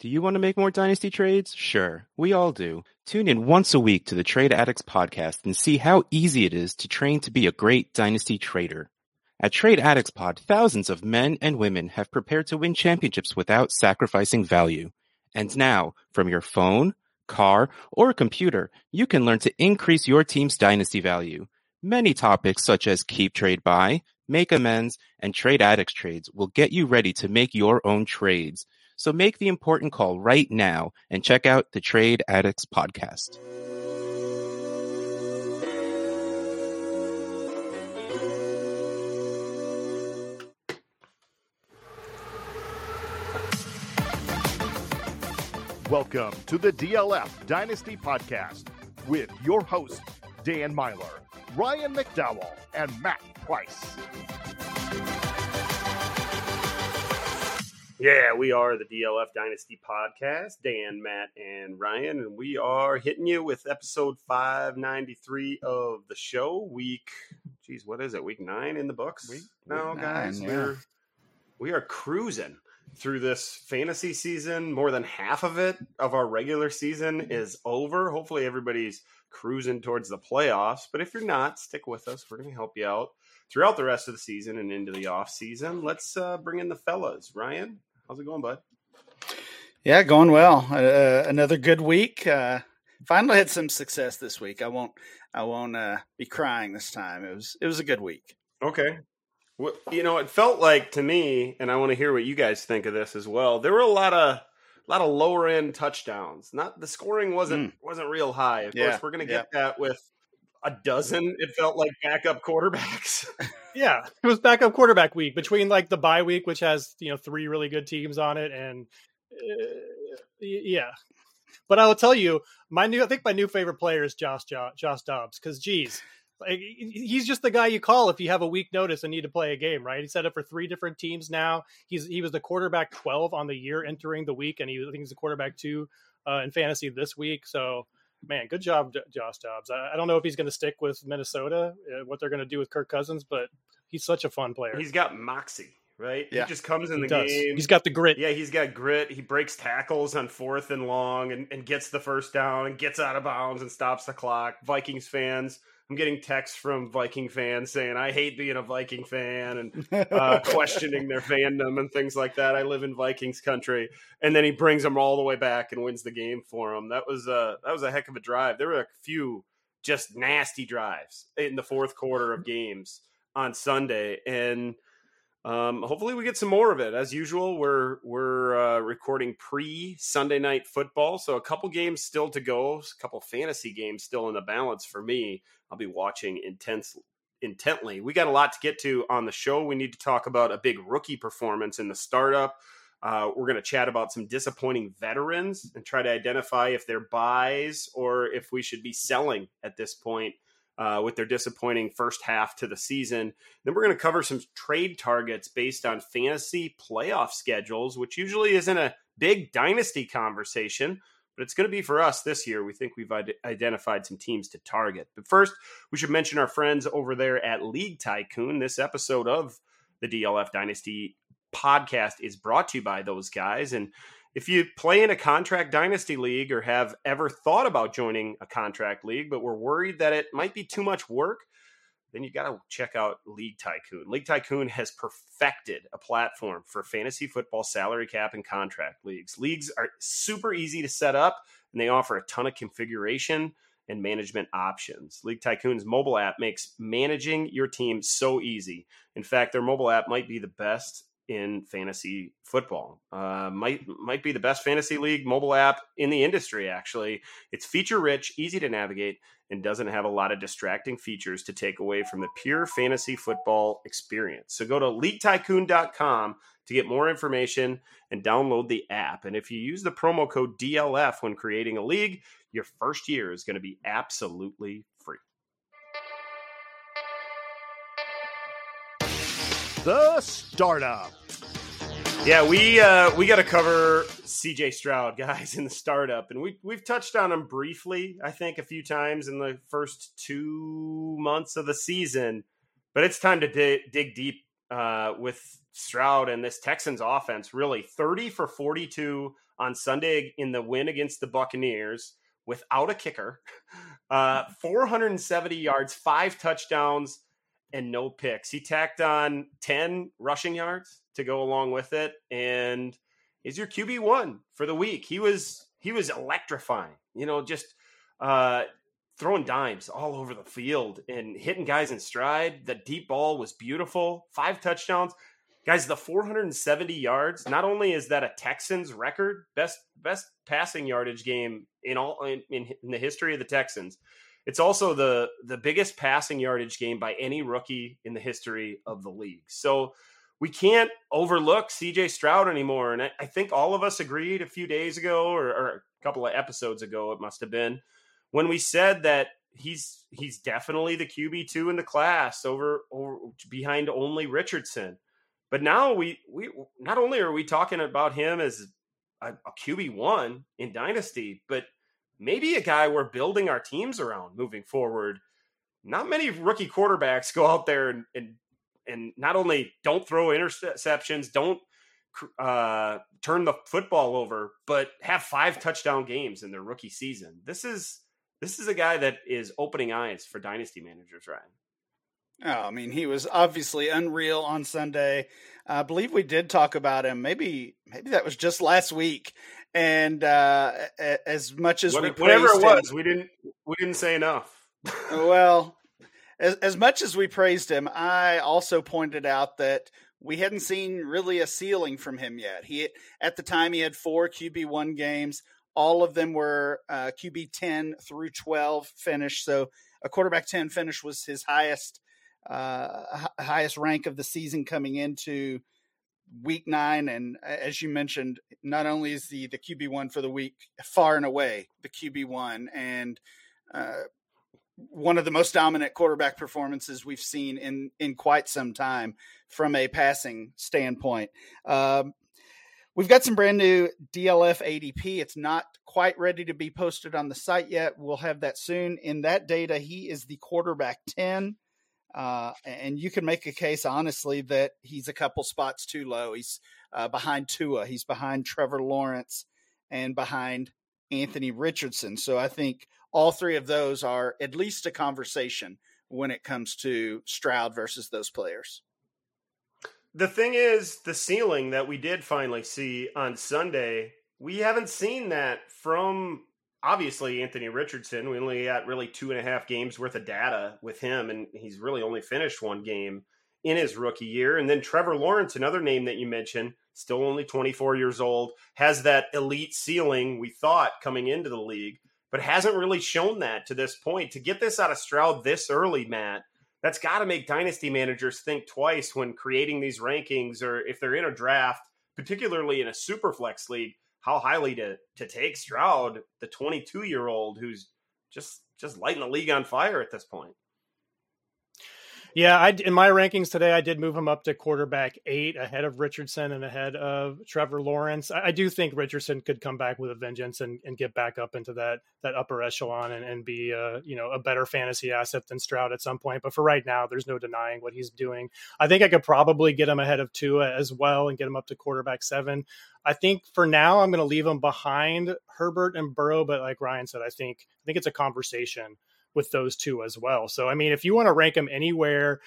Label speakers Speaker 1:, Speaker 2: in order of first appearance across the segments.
Speaker 1: Do you want to make more dynasty trades? Sure, we all do. Tune in once a week to the Trade Addicts podcast and see how easy it is to train to be a great dynasty trader. At Trade Addicts Pod, thousands of men and women have prepared to win championships without sacrificing value. And now, from your phone, car, or computer, you can learn to increase your team's dynasty value. Many topics such as keep trade buy, make amends, and trade addicts trades will get you ready to make your own trades. So make the important call right now and check out the Trade Addicts podcast.
Speaker 2: Welcome to the DLF Dynasty Podcast with your hosts, Dan Meylor, Ryan McDowell, and Matt Price.
Speaker 3: Yeah, we are the DLF Dynasty Podcast, Dan, Matt, and Ryan, and we are hitting you with episode 593 of the show. Week, geez, what is it? Week nine in the books
Speaker 4: Week-
Speaker 3: now,
Speaker 4: week
Speaker 3: guys.
Speaker 4: nine, yeah.
Speaker 3: We're we are cruising through this fantasy season. More than half of it of our regular season is over. Hopefully, everybody's cruising towards the playoffs. But if you're not, stick with us. We're going to help you out throughout the rest of the season and into the off season. Let's uh, bring in the fellas. Ryan, how's it going, bud?
Speaker 4: Yeah, going well. Uh, another good week. Uh, finally had some success this week. I won't. I won't uh, be crying this time. It was. It was a good week.
Speaker 3: Okay. Well, you know, it felt like to me, and I want to hear what you guys think of this as well. There were a lot of a lot of lower end touchdowns. Not the scoring wasn't wasn't real high. Of
Speaker 4: Yeah,
Speaker 3: course, we're going to get that with a dozen. It felt like backup quarterbacks.
Speaker 5: Yeah, it was backup quarterback week between like the bye week, which has you know three really good teams on it, and uh, yeah. But I will tell you, my new I think my new favorite player is Josh jo- Josh Dobbs because geez, like he's just the guy you call if you have a week notice and need to play a game, right? He's set up for three different teams now. He's he was the quarterback twelve on the year entering the week, and he I think he's the quarterback two uh, in fantasy this week. So man, good job, Josh Dobbs. I, I don't know if he's going to stick with Minnesota, uh, what they're going to do with Kirk Cousins, but he's such a fun player.
Speaker 3: He's got moxie, right?
Speaker 4: Yeah.
Speaker 3: He just comes in
Speaker 5: He
Speaker 3: the
Speaker 5: does.
Speaker 3: game.
Speaker 5: He's got the grit.
Speaker 3: Yeah, he's got grit. He breaks tackles on fourth and long and, and gets the first down and gets out of bounds and stops the clock. Vikings fans, I'm getting texts from Viking fans saying, I hate being a Viking fan and uh, questioning their fandom and things like that. I live in Vikings country. And then he brings them all the way back and wins the game for them. That was a, that was a heck of a drive. There were a few just nasty drives in the fourth quarter of games on Sunday. And um, hopefully we get some more of it. As usual, we're we're uh, recording pre Sunday night football, so a couple games still to go, a couple fantasy games still in the balance for me. I'll be watching intense intently. We got a lot to get to on the show. We need to talk about a big rookie performance in the startup. Uh, we're going to chat about some disappointing veterans and try to identify if they're buys or if we should be selling at this point uh, with their disappointing first half to the season. Then we're going to cover some trade targets based on fantasy playoff schedules, which usually isn't a big dynasty conversation, but it's going to be for us this year. We think we've ide- identified some teams to target. But first, we should mention our friends over there at League Tycoon. This episode of the DLF Dynasty podcast is brought to you by those guys. And if you play in a contract dynasty league or have ever thought about joining a contract league, but were worried that it might be too much work, then you got to check out League Tycoon. League Tycoon has perfected a platform for fantasy football salary cap and contract leagues. Leagues are super easy to set up and they offer a ton of configuration and management options. League Tycoon's mobile app makes managing your team so easy. In fact, their mobile app might be the best in fantasy football. Uh, might might be the best fantasy league mobile app in the industry. Actually, it's feature rich, easy to navigate, and doesn't have a lot of distracting features to take away from the pure fantasy football experience. So go to leaguetycoon.com to get more information and download the app. And if you use the promo code DLF when creating a league, your first year is going to be absolutely
Speaker 2: The Startup.
Speaker 3: Yeah, we uh, we got to cover C.J. Stroud, guys, in the startup, and we we've touched on him briefly, I think, a few times in the first two months of the season. But it's time to di- dig deep uh, with Stroud and this Texans offense. Really, thirty for forty-two on Sunday in the win against the Buccaneers without a kicker, uh, 470 yards, five touchdowns, and no picks. He tacked on 10 rushing yards to go along with it, and is your QB one for the week. He was he was electrifying. You know, just uh, throwing dimes all over the field and hitting guys in stride. The deep ball was beautiful. Five touchdowns. Guys, the 470 yards, not only is that a Texans record, best best passing yardage game in all in, in the history of the Texans. It's also the the biggest passing yardage game by any rookie in the history of the league. So we can't overlook CJ Stroud anymore. And I, I, think all of us agreed a few days ago or, or a couple of episodes ago, it must have been, when we said that he's he's definitely the QB two in the class over, over behind only Richardson. But now we we not only are we talking about him as a, a QB one in Dynasty, but maybe a guy we're building our teams around moving forward. Not many rookie quarterbacks go out there and, and and not only don't throw interceptions, don't uh, turn the football over, but have five touchdown games in their rookie season. This is this is a guy that is opening eyes for dynasty managers, Ryan.
Speaker 4: Oh, I mean, he was obviously unreal on Sunday. I believe we did talk about him. Maybe maybe that was just last week. And uh, as much as we
Speaker 3: whatever it was, him, we didn't we didn't say enough.
Speaker 4: well, as, as much as we praised him, I also pointed out that we hadn't seen really a ceiling from him yet. He at the time he had four QB one games. All of them were uh, QB ten through twelve finish. So a quarterback ten finish was his highest uh, highest rank of the season coming into week nine. And as you mentioned, not only is the the QB one for the week far and away the QB one, and uh, one of the most dominant quarterback performances we've seen in in quite some time from a passing standpoint. Um, we've got some brand new DLF ADP. It's not quite ready to be posted on the site yet. We'll have that soon. In that data, he is the quarterback 10. Uh, and you can make a case, honestly, that he's a couple spots too low. He's uh, behind Tua, he's behind Trevor Lawrence, and behind Anthony Richardson. So I think all three of those are at least a conversation when it comes to Stroud versus those players.
Speaker 3: The thing is, the ceiling that we did finally see on Sunday, we haven't seen that from obviously Anthony Richardson. We only got really two and a half games worth of data with him, and he's really only finished one game in his rookie year. And then Trevor Lawrence, another name that you mentioned, still only 24 years old, has that elite ceiling we thought coming into the league but hasn't really shown that to this point. To get this out of Stroud this early, Matt, that's got to make dynasty managers think twice when creating these rankings or if they're in a draft, particularly in a super flex league, how highly to to take Stroud, the 22 year old who's just just lighting the league on fire at this point.
Speaker 5: Yeah, I in my rankings today, I did move him up to quarterback eight, ahead of Richardson and ahead of Trevor Lawrence. I, I do think Richardson could come back with a vengeance and, and get back up into that that upper echelon and, and be uh, you know a better fantasy asset than Stroud at some point. But for right now, there's no denying what he's doing. I think I could probably get him ahead of Tua as well and get him up to quarterback seven. I think for now I'm going to leave him behind Herbert and Burrow, but like Ryan said, I think I think it's a conversation with those two as well. So I mean, if you want to rank them anywhere,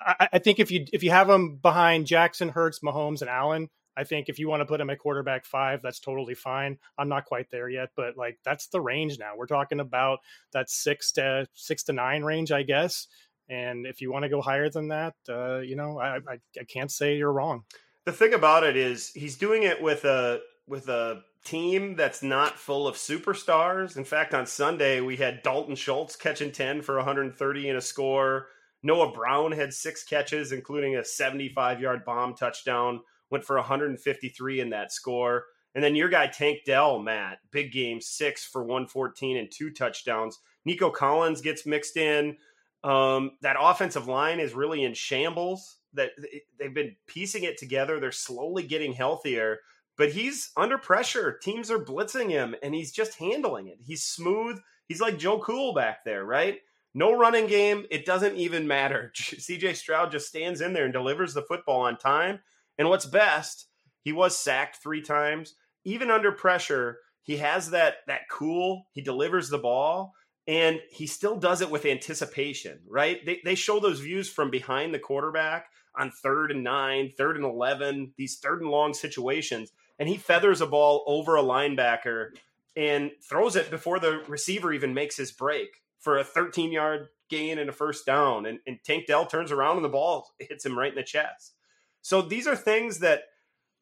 Speaker 5: I, I, think if you if you have them behind Jackson, Hurts, Mahomes, and Allen, I think if you want to put them at quarterback five, that's totally fine. I'm not quite there yet, but like that's the range now. We're talking about that six to six to nine range, I guess. And if you want to go higher than that, uh, you know, I, I, I can't say you're wrong.
Speaker 3: The thing about it is he's doing it with a with a team that's not full of superstars. In fact, on Sunday we had Dalton Schultz catching 10 for 130 and a score. Noah Brown had six catches, including a 75 yard bomb touchdown, went for 153 in that score. And then your guy Tank Dell, Matt, big game, six for 114 and two touchdowns. Nico Collins gets mixed in. Um, that offensive line is really in shambles. That they've been piecing it together. They're slowly getting healthier but he's under pressure. Teams are blitzing him and he's just handling it. He's smooth. He's like Joe Cool back there, right? No running game. It doesn't even matter. CJ Stroud just stands in there and delivers the football on time. And what's best, he was sacked three times. even under pressure, he has that that cool. He delivers the ball, and he still does it with anticipation. Right? They they show those views from behind the quarterback on third and nine, third and eleven, these third and long situations, and he feathers a ball over a linebacker and throws it before the receiver even makes his break for a 13 yard gain and a first down. And, and Tank Dell turns around and the ball hits him right in the chest. So these are things that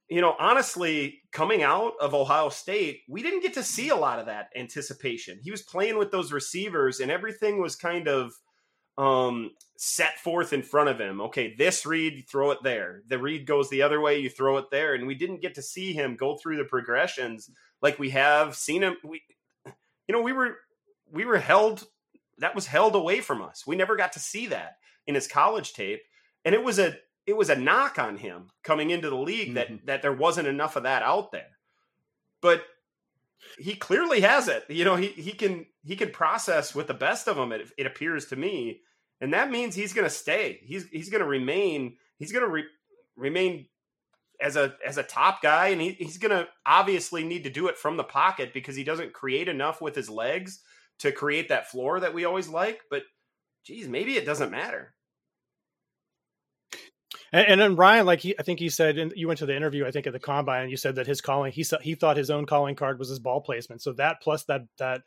Speaker 3: you know, honestly, coming out of Ohio State, we didn't get to see a lot of that anticipation. He was playing with those receivers, and everything was kind of um, set forth in front of him. Okay, this read, you throw it there. The read goes the other way, you throw it there. And we didn't get to see him go through the progressions like we have seen him. We, you know, we were we were held. That was held away from us. We never got to see that in his college tape, and it was a it was a knock on him coming into the league that mm-hmm. that there wasn't enough of that out there. But he clearly has it. You know, he he can he can process with the best of them. It, it appears to me, and that means he's going to stay. He's he's going to remain. He's going to re, remain as a as a top guy, and he, he's going to obviously need to do it from the pocket because he doesn't create enough with his legs to create that floor that we always like. But geez, maybe it doesn't matter.
Speaker 5: And, and then Ryan, like he, I think he said, and you went to the interview, I think at the combine, and you said that his calling, he he thought his own calling card was his ball placement. So that plus that that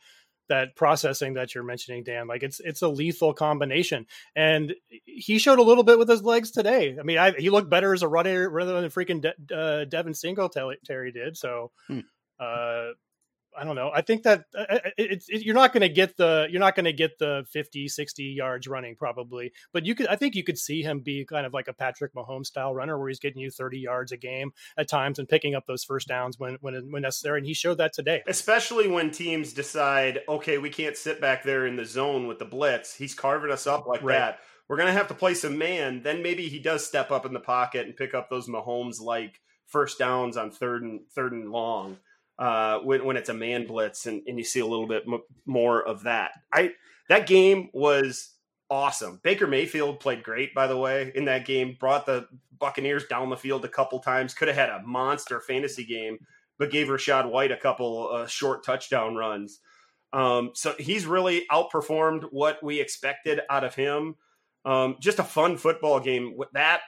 Speaker 5: that processing that you're mentioning, Dan, like it's it's a lethal combination. And he showed a little bit with his legs today. I mean, I, he looked better as a runner rather than freaking De, uh, Devin Singletary did. So. Hmm. Uh, I don't know. I think that uh, uh it's it, you're not going to get the you're not going to get the 50, 60 yards running probably, but you could I think you could see him be kind of like a Patrick Mahomes style runner where he's getting you 30 yards a game at times and picking up those first downs when when when necessary and he showed that today.
Speaker 3: Especially when teams decide, okay, we can't sit back there in the zone with the blitz. He's carving us up like right. that. We're going to have to play some man. Then maybe he does step up in the pocket and pick up those Mahomes like first downs on third and third and long uh, when, when it's a man blitz and, and you see a little bit m- more of that. I that game was awesome. Baker Mayfield played great, by the way, in that game. Brought the Buccaneers down the field a couple times. Could have had a monster fantasy game, but gave Rachaad White a couple uh, short touchdown runs. Um, so he's really outperformed what we expected out of him. Um, just a fun football game. With that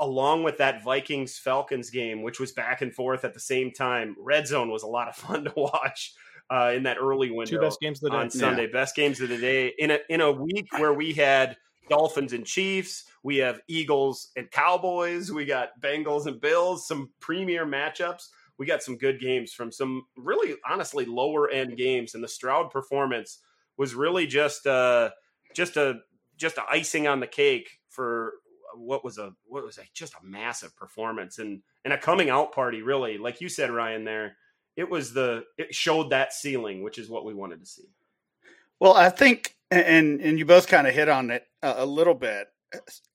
Speaker 3: along with that Vikings Falcons game, which was back and forth at the same time. Red Zone was a lot of fun to watch uh, in that early window.
Speaker 5: Two best games of the day
Speaker 3: on Sunday. Yeah. Best games of the day in a in a week where we had Dolphins and Chiefs, we have Eagles and Cowboys, we got Bengals and Bills, some premier matchups. We got some good games from some really honestly lower end games, and the Stroud performance was really just uh just a just a icing on the cake for what was a what was a just a massive performance and and a coming out party really. Like you said Ryan there it was the it showed that ceiling which is what we wanted to see.
Speaker 4: Well I think and and you both kind of hit on it a, a little bit.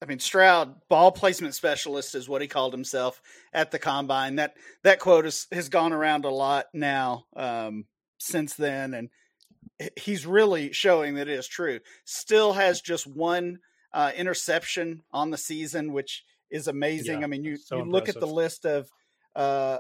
Speaker 4: I mean Stroud ball placement specialist is what he called himself at the combine. That that quote has, has gone around a lot now um, since then and he's really showing that it is true. Still has just one uh, interception on the season, which is amazing. Yeah, I mean, you, so you look at the list of uh,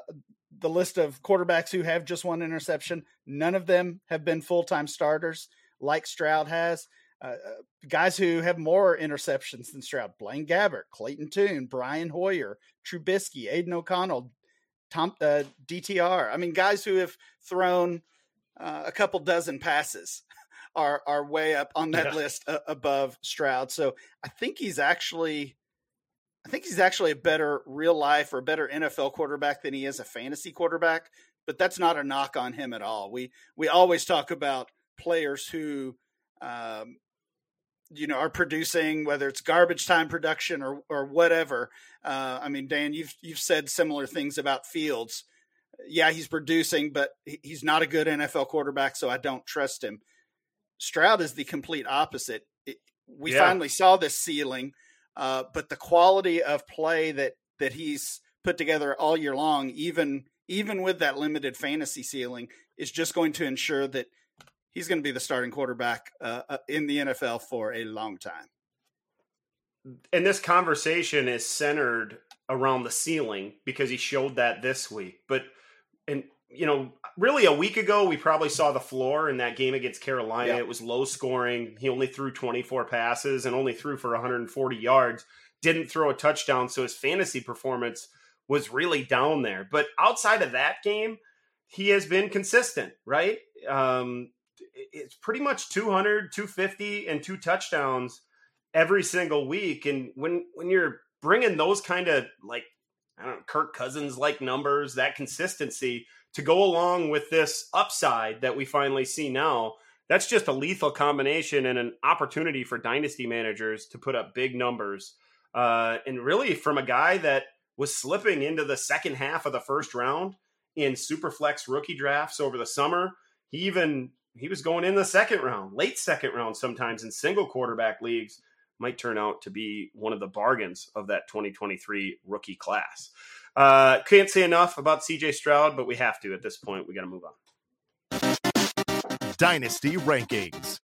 Speaker 4: the list of quarterbacks who have just one interception. None of them have been full time starters like Stroud has. Uh, uh, guys who have more interceptions than Stroud: Blaine Gabbert, Clayton Tune, Brian Hoyer, Trubisky, Aidan O'Connell, Tom uh, DTR. I mean, guys who have thrown uh, a couple dozen passes are are way up on that yeah. list uh, above Stroud. So I think he's actually I think he's actually a better real life or better NFL quarterback than he is a fantasy quarterback. But that's not a knock on him at all. We we always talk about players who um, you know are producing whether it's garbage time production or or whatever. Uh, I mean, Dan, you've you've said similar things about Fields. Yeah, he's producing, but he's not a good NFL quarterback, so I don't trust him. Stroud is the complete opposite. It, we yeah. finally saw this ceiling, uh, but the quality of play that that he's put together all year long, even even with that limited fantasy ceiling, is just going to ensure that he's going to be the starting quarterback uh, uh in the NFL for a long time.
Speaker 3: And this conversation is centered around the ceiling because he showed that this week. But and you know, really a week ago, we probably saw the floor in that game against Carolina.
Speaker 4: Yeah.
Speaker 3: It was low scoring. He only threw 24 passes and only threw for 140 yards, didn't throw a touchdown. So his fantasy performance was really down there. But outside of that game, he has been consistent, right? Um, it's pretty much 200, 250, and two touchdowns every single week. And when when you're bringing those kind of like I don't know, Kirk Cousins like numbers, that consistency to go along with this upside that we finally see now, that's just a lethal combination and an opportunity for dynasty managers to put up big numbers. Uh, and really, from a guy that was slipping into the second half of the first round in Superflex rookie drafts over the summer, he even he was going in the second round, late second round sometimes in single quarterback leagues might turn out to be one of the bargains of that 2023 rookie class. Uh, can't say enough about CJ Stroud, but we have to at this point. We got to move on.
Speaker 2: Dynasty Rankings.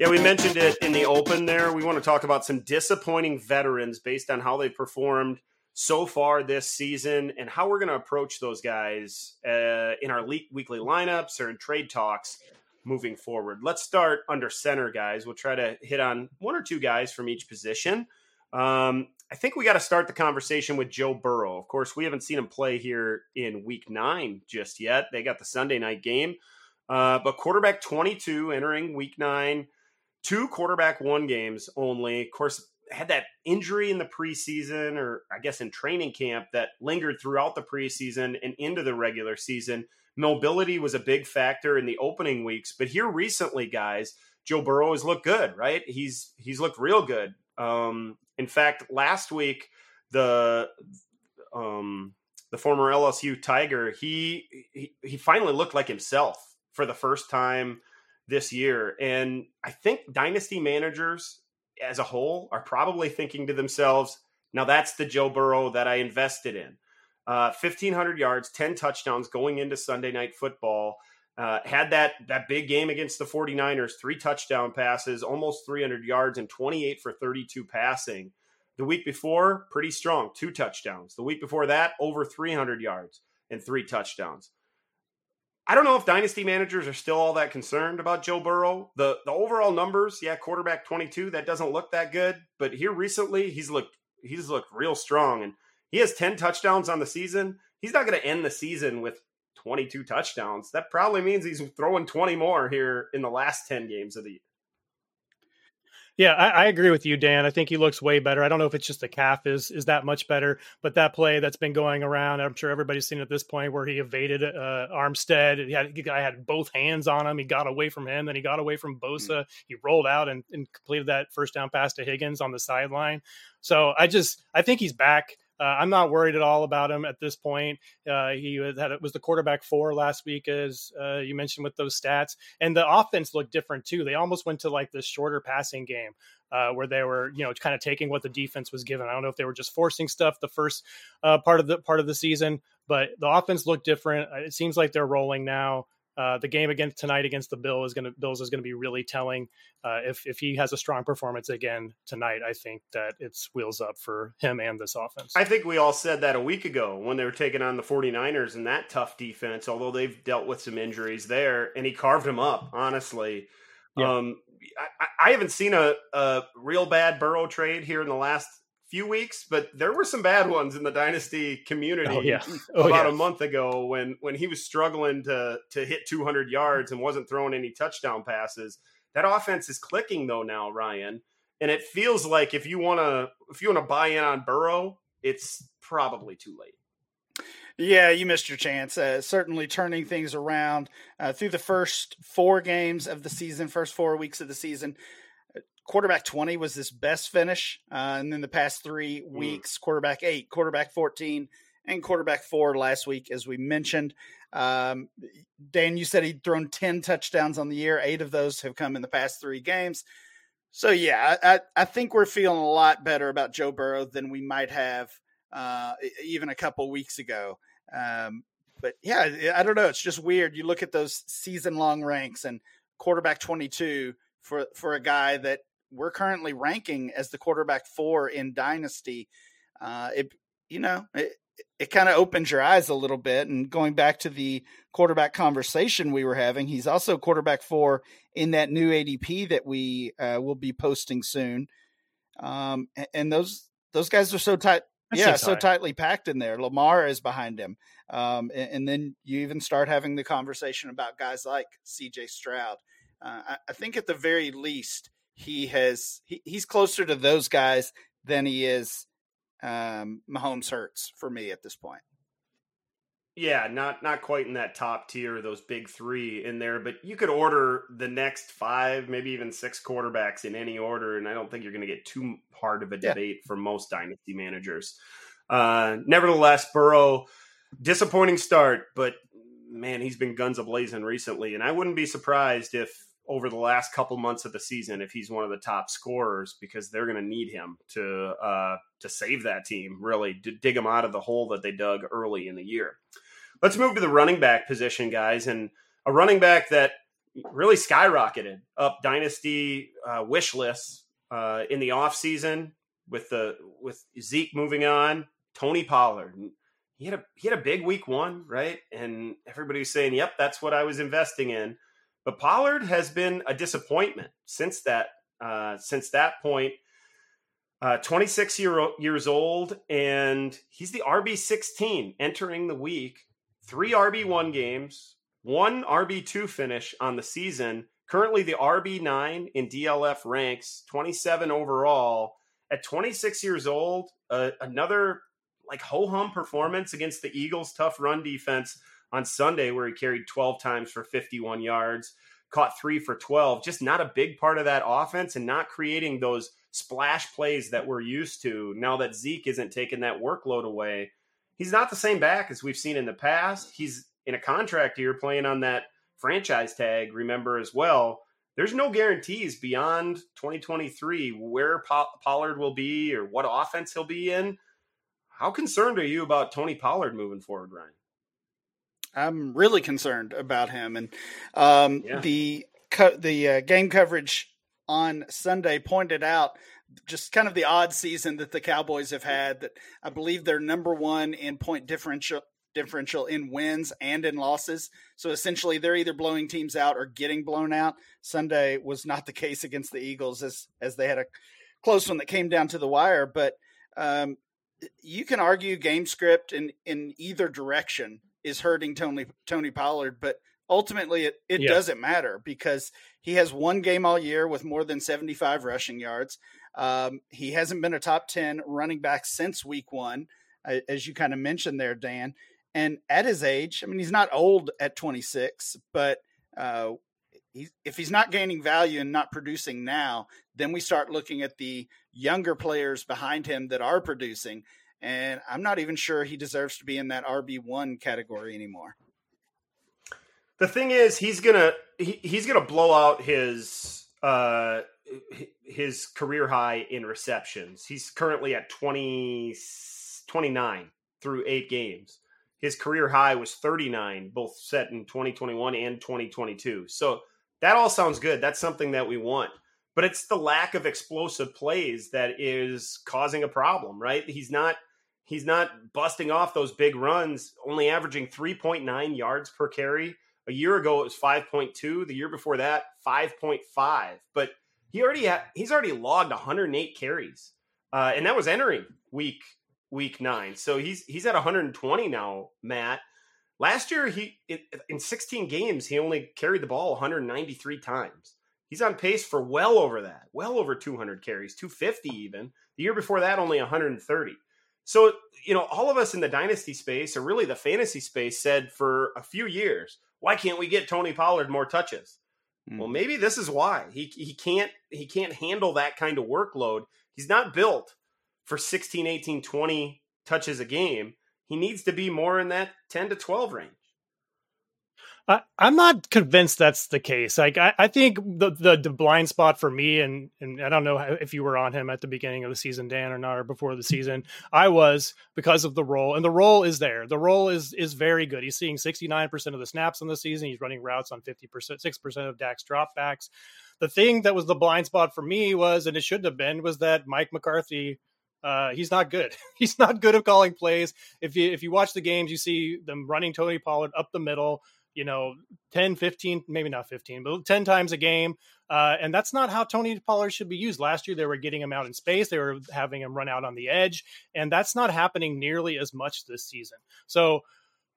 Speaker 3: Yeah, we mentioned it in the open there. We want to talk about some disappointing veterans based on how they performed so far this season and how we're going to approach those guys uh, in our le- weekly lineups or in trade talks moving forward. Let's start under center, guys. We'll try to hit on one or two guys from each position. Um, I think we got to start the conversation with Joe Burrow. Of course, we haven't seen him play here in week nine just yet. They got the Sunday night game. Uh, but quarterback 22 entering week nine, two quarterback one games only. Of course, had that injury in the preseason, or I guess in training camp, that lingered throughout the preseason and into the regular season. Mobility was a big factor in the opening weeks, but here recently, guys, Joe Burrow has looked good, right? He's he's looked real good. Um, in fact, last week the um, the former LSU Tiger he, he he finally looked like himself for the first time this year, and I think dynasty managers as a whole are probably thinking to themselves, "Now that's the Joe Burrow that I invested in." Uh, 1500 yards 10 touchdowns going into sunday night football uh, had that that big game against the 49ers three touchdown passes almost 300 yards and 28 for 32 passing. The week before pretty strong two touchdowns. The week before that over 300 yards and three touchdowns. I don't know if dynasty managers are still all that concerned about joe burrow. The the overall numbers yeah quarterback 22 that doesn't look that good but here recently he's looked he's looked real strong and he has 10 touchdowns on the season. He's not going to end the season with 22 touchdowns. That probably means he's throwing 20 more here in the last 10 games of the year.
Speaker 5: Yeah, I, I, agree with you, Dan. I think he looks way better. I don't know if it's just the calf is is that much better, but that play that's been going around, I'm sure everybody's seen at this point where he evaded uh, Armstead. He had, guy had both hands on him. He got away from him, then he got away from Bosa. Mm-hmm. He rolled out and, and completed that first down pass to Higgins on the sideline. So I just I think he's back. Uh, I'm not worried at all about him at this point. Uh, he had was the quarterback four last week, as uh, you mentioned with those stats, and the offense looked different too. They almost went to like this shorter passing game uh, where they were, you know, kind of taking what the defense was given. I don't know if they were just forcing stuff the first uh, part of the part of the season, but the offense looked different. It seems like they're rolling now. Uh, the game against tonight against the Bill is going to Bills is going to be really telling. Uh, if if he has a strong performance again tonight, I think that it's wheels up for him and this offense.
Speaker 3: I think we all said that a week ago when they were taking on the 49ers and that tough defense, although they've dealt with some injuries there, and he carved them up, honestly. Yeah. Um, I, I, haven't seen a, a real bad Burrow trade here in the last few weeks, but there were some bad ones in the dynasty community
Speaker 5: oh, yeah. oh,
Speaker 3: about
Speaker 5: yeah.
Speaker 3: a month ago when when he was struggling to to hit 200 yards and wasn't throwing any touchdown passes. That offense is clicking though now, Ryan, and it feels like if you want to if you want to buy in on Burrow, it's probably too late.
Speaker 4: Yeah, you missed your chance. Uh, certainly turning things around uh, through the first four games of the season, first four weeks of the season quarterback 20 was his best finish. Uh, and then the past three mm. weeks, quarterback eight, quarterback 14, and quarterback four last week, as we mentioned. Um, Dan, you said he'd thrown 10 touchdowns on the year. Eight of those have come in the past three games. So, yeah, I, I think we're feeling a lot better about Joe Burrow than we might have uh, even a couple weeks ago. Um, but yeah, I don't know. It's just weird. You look at those season long ranks and quarterback 22 for, for a guy that we're currently ranking as the quarterback four in Dynasty. Uh, it, you know, it, it kind of opens your eyes a little bit. And going back to the quarterback conversation we were having, he's also quarterback four in that new ADP that we uh, will be posting soon. Um, and those those guys are so tight. That yeah, so high. tightly packed in there. Lamar is behind him. Um, and, and, then you even start having the conversation about guys like CJ Stroud. Uh, I, I, think at the very least, he has he, he's closer to those guys than he is um, Mahomes Hurts for me at this point.
Speaker 3: Yeah, not not quite in that top tier, those big three in there, but you could order the next five, maybe even six quarterbacks in any order, and I don't think you're going to get too hard of a debate yeah. for most dynasty managers. Uh, nevertheless, Burrow, disappointing start, but man, he's been guns a blazing recently, and I wouldn't be surprised if over the last couple months of the season if he's one of the top scorers because they're going to need him to uh, to save that team, really to dig them out of the hole that they dug early in the year. Let's move to the running back position, guys, and a running back that really skyrocketed up dynasty uh, wish lists uh, in the offseason with the with Zeke moving on, Tony Pollard. He had a he had a big week one, right? And everybody was saying, "Yep, that's what I was investing in." But Pollard has been a disappointment since that uh, since that point. Uh, 26 year, years old, and he's the RB 16 entering the week. Three RB one games, one RB two finish on the season. Currently, the RB nine in DLF ranks 27 overall. At 26 years old, uh, another like ho hum performance against the Eagles' tough run defense on Sunday where he carried 12 times for 51 yards, caught three for 12. Just not a big part of that offense and not creating those splash plays that we're used to now that Zeke isn't taking that workload away. He's not the same back as we've seen in the past. He's in a contract year playing on that franchise tag, remember as well. There's no guarantees beyond 2023 where Pollard will be or what offense he'll be in. How concerned are you about Tony Pollard moving forward, Ryan?
Speaker 4: I'm really concerned about him, and um, yeah. the co- the uh, game coverage on Sunday pointed out just kind of the odd season that the Cowboys have had. That I believe they're number one in point differential differential in wins and in losses. So essentially, they're either blowing teams out or getting blown out. Sunday was not the case against the Eagles, as as they had a close one that came down to the wire. But um, you can argue game script in in either direction is hurting Tony Tony Pollard, but ultimately it, it yeah. doesn't matter because he has one game all year with more than 75 rushing yards. Um, he hasn't been a top 10 running back since week one, as you kind of mentioned there, Dan. And at his age, I mean, he's not old at 26, but uh, he, if he's not gaining value and not producing now, then we start looking at the younger players behind him that are producing and I'm not even sure he deserves to be in that RB one category anymore.
Speaker 3: The thing is, he's gonna he, he's gonna blow out his uh his career high in receptions. He's currently at 20, 29 through eight games. His career high was 39, both set in 2021 and 2022. So that all sounds good. That's something that we want but it's the lack of explosive plays that is causing a problem, right? He's not He's not busting off those big runs, only averaging 3.9 yards per carry. A year ago, it was 5.2. The year before that, 5.5. But he already ha- he's already logged 108 carries, uh, and that was entering week week nine. So he's he's at 120 now, Matt. Last year, he in 16 games, he only carried the ball 193 times. He's on pace for well over that, well over 200 carries, 250 even. The year before that, only 130. So, you know, all of us in the dynasty space, or really the fantasy space, said for a few years, why can't we get Tony Pollard more touches? Mm. Well, maybe this is why. He he can't he can't handle that kind of workload. He's not built for 16, 18, 20 touches a game. He needs to be more in that 10 to 12 range.
Speaker 5: I, am not convinced that's the case. Like I, I think the, the, the blind spot for me, and and I don't know if you were on him at the beginning of the season, Dan, or not, or before the season. I was because of the role, and the role is there. The role is is very good. He's seeing 69 percent of the snaps in the season. He's running routes on 50 percent, six percent of Dak's dropbacks. The thing that was the blind spot for me was, and it shouldn't have been, was that Mike McCarthy Uh, he's not good. He's not good at calling plays. If you if you watch the games, you see them running Tony Pollard up the middle, you know, 10, 15, maybe not 15, but 10 times a game. Uh, and that's not how Tony Pollard should be used. Last year, they were getting him out in space. They were having him run out on the edge. And that's not happening nearly as much this season. So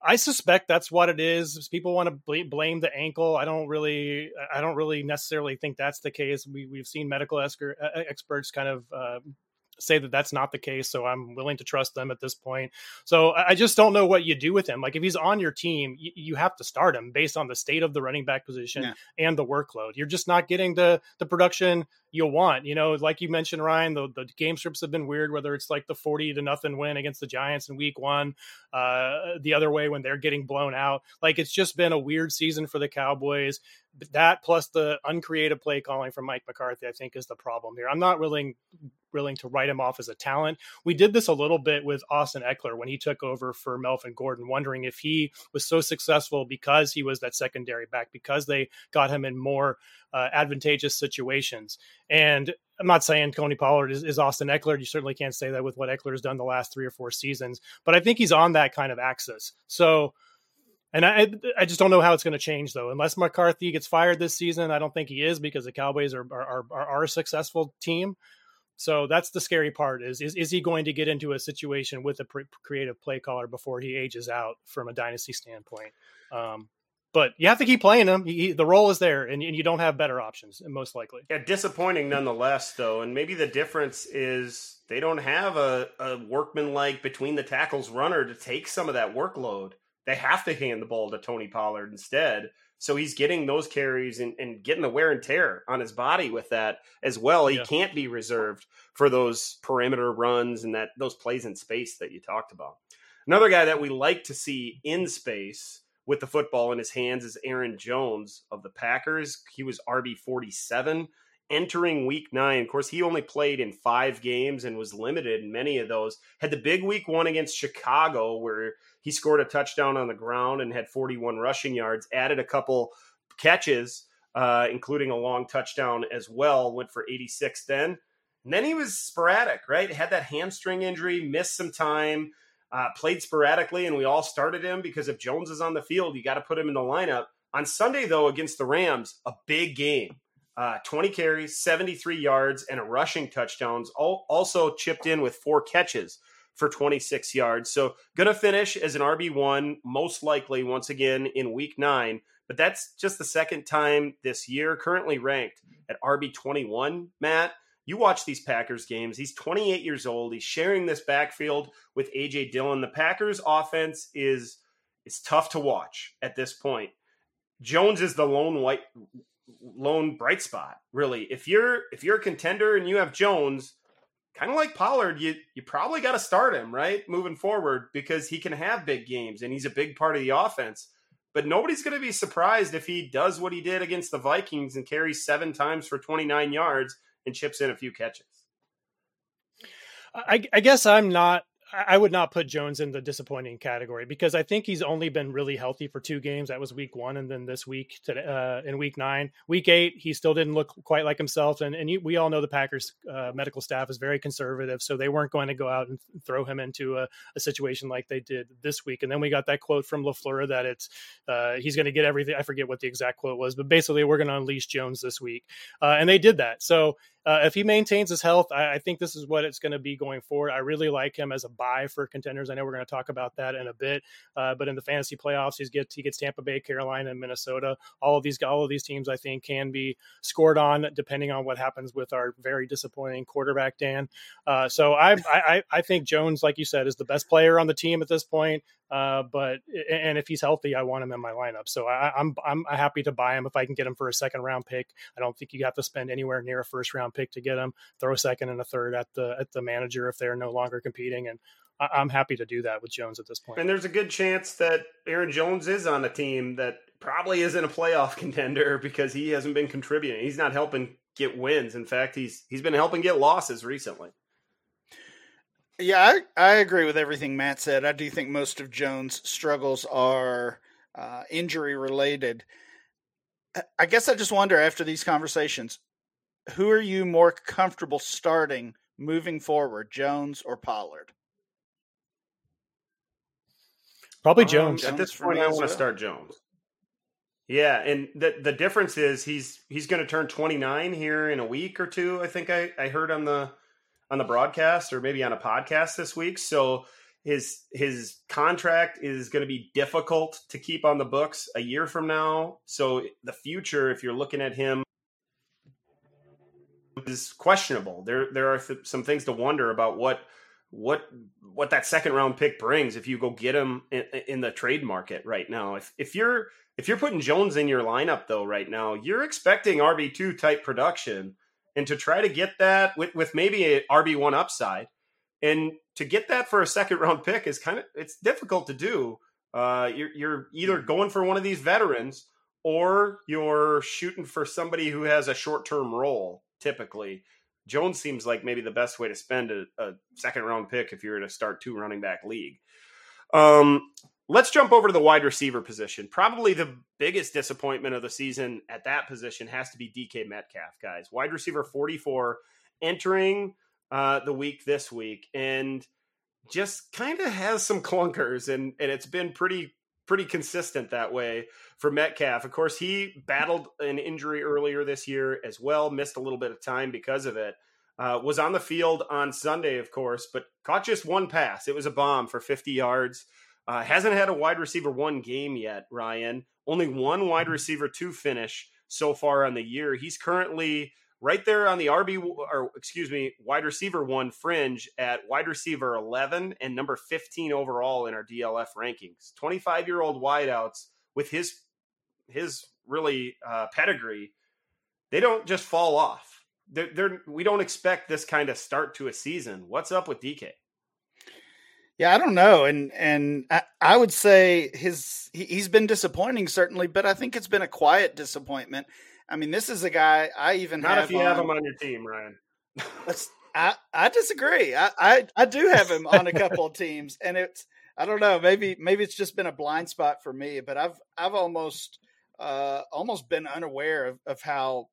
Speaker 5: I suspect that's what it is. People want to blame the ankle. I don't really, I don't really necessarily think that's the case. We, we've seen medical experts kind of uh, say that that's not the case. So I'm willing to trust them at this point. So I just don't know what you do with him. Like if he's on your team, you, you have to start him based on the state of the running back position yeah. and the workload. You're just not getting the the production you'll want. You know, like you mentioned, Ryan, the, the game scripts have been weird, whether it's like the 40 to nothing win against the Giants in week one, uh, the other way when they're getting blown out. Like it's just been a weird season for the Cowboys. That plus the uncreative play calling from Mike McCarthy, I think, is the problem here. I'm not willing willing to write him off as a talent. We did this a little bit with Austin Ekeler when he took over for Melvin Gordon, wondering if he was so successful because he was that secondary back, because they got him in more uh, advantageous situations. And I'm not saying Tony Pollard is, is, Austin Ekeler. You certainly can't say that with what Ekeler has done the last three or four seasons, but I think he's on that kind of axis. So, and I, I just don't know how it's going to change though. Unless McCarthy gets fired this season, I don't think he is because the Cowboys are are, are, are a successful team. So that's the scary part is, is, is he going to get into a situation with a pre- creative play caller before he ages out from a dynasty standpoint? Um, but you have to keep playing him. He, the role is there, and, and, you don't have better options, most likely.
Speaker 3: Yeah, disappointing nonetheless, though. And maybe the difference is they don't have a, a workman like between the tackles runner to take some of that workload. They have to hand the ball to Tony Pollard instead. So he's getting those carries and, and getting the wear and tear on his body with that as well. He yeah. can't be reserved for those perimeter runs and that those plays in space that you talked about. Another guy that we like to see in space with the football in his hands is Aaron Jones of the Packers. He was RB 47 entering week nine. Of course, he only played in five games and was limited in many of those. Had the big week one against Chicago where he scored a touchdown on the ground and had 41 rushing yards, added a couple catches, uh, including a long touchdown as well, went for 86 then. And then he was sporadic, right? Had that hamstring injury, missed some time uh, played sporadically, and we all started him because if Jones is on the field, you got to put him in the lineup. On Sunday, though, against the Rams, a big game. Uh, 20 carries, 73 yards, and a rushing touchdowns. All, also chipped in with four catches for 26 yards. So going to finish as an RB1, most likely once again in week nine. But that's just the second time this year, currently ranked at RB21, Matt you watch these Packers games. He's 28 years old. He's sharing this backfield with AJ Dillon. The Packers offense is is tough to watch at this point. Jones is the lone white lone bright spot, really. If you're if you're a contender and you have Jones, kind of like Pollard, you you probably got to start him, right? Moving forward because he can have big games and he's a big part of the offense. But nobody's going to be surprised if he does what he did against the Vikings and carries seven times for 29 yards and chips in a few catches.
Speaker 5: I, I guess I'm not I would not put Jones in the disappointing category because I think he's only been really healthy for two games. That was week one, and then this week to, uh, in week nine, week eight, he still didn't look quite like himself. And and we all know the Packers uh, medical staff is very conservative, so they weren't going to go out and throw him into a, a, situation like they did this week. And then we got that quote from Lafleur that it's uh, he's going to get everything. I forget what the exact quote was, but basically we're going to unleash Jones this week, uh, and they did that. So uh, if he maintains his health, I, I think this is what it's going to be going forward. I really like him as a buy for contenders. I know we're going to talk about that in a bit, uh, but in the fantasy playoffs, he gets he gets Tampa Bay, Carolina, and Minnesota. All of these all of these teams, I think, can be scored on depending on what happens with our very disappointing quarterback Dan. Uh, so I, I I think Jones, like you said, is the best player on the team at this point. Uh, but and if he's healthy, I want him in my lineup. So I, am I'm, I'm happy to buy him if I can get him for a second round pick. I don't think you have to spend anywhere near a first round pick to get him. Throw a second and a third at the at the manager if they're no longer competing, and I, am happy to do that with Jones at this point.
Speaker 3: And there's a good chance that Aaron Jones is on a team that probably isn't a playoff contender because he hasn't been contributing. He's not helping get wins. In fact, he's he's been helping get losses recently.
Speaker 4: Yeah, I, I agree with everything Matt said. I do think most of Jones' struggles are uh, injury related. I guess I just wonder after these conversations, who are you more comfortable starting moving forward, Jones or Pollard?
Speaker 5: Probably
Speaker 3: Um,
Speaker 5: Jones.
Speaker 3: at this point, I
Speaker 4: as
Speaker 3: want to
Speaker 4: well.
Speaker 3: start Jones. Yeah, and the the difference is he's he's going to turn 29 here in a week or two. I think I, I heard on the on the broadcast or maybe on a podcast this week. So his his contract is going to be difficult to keep on the books a year from now. So the future, if you're looking at him, is questionable. There there are th- some things to wonder about what what what that second round pick brings if you go get him in, in the trade market right now. If if you're if you're putting Jones in your lineup though right now, you're expecting RB two type production, and to try to get that with with maybe a RB one upside, and to get that for a second round pick is kind of it's difficult to do. Uh, you're you're either going for one of these veterans or you're shooting for somebody who has a short term role. Typically, Jones seems like maybe the best way to spend a, a second round pick if you're in a start two running back league. Um, let's jump over to the wide receiver position. Probably the biggest disappointment of the season at that position has to be DK Metcalf, guys. Wide receiver 44 entering uh, the week this week and just kind of has some clunkers and and it's been pretty pretty consistent that way for Metcalf. Of course, he battled an injury earlier this year as well, missed a little bit of time because of it. Uh, was on the field on Sunday, of course, but caught just one pass. It was a bomb for 50 yards. Uh, hasn't had a wide receiver one game yet, Ryan. Only one wide receiver two finish so far on the year. He's currently right there on the RB or excuse me, wide receiver one fringe at wide receiver 11 and number 15 overall in our DLF rankings. 25 year old wideouts with his his really uh, pedigree, they don't just fall off. They're, they're we don't expect this kind of start to a season. What's up with DK?
Speaker 4: Yeah, I don't know, and and I, I would say his he, he's been disappointing certainly, but I think it's been a quiet disappointment. I mean, this is a guy I even
Speaker 3: Not
Speaker 4: have
Speaker 3: if you
Speaker 4: on,
Speaker 3: have him on your team, Ryan.
Speaker 4: I I disagree. I, I I do have him on a couple of teams, and it's I don't know. Maybe maybe it's just been a blind spot for me, but I've I've almost uh almost been unaware of, of how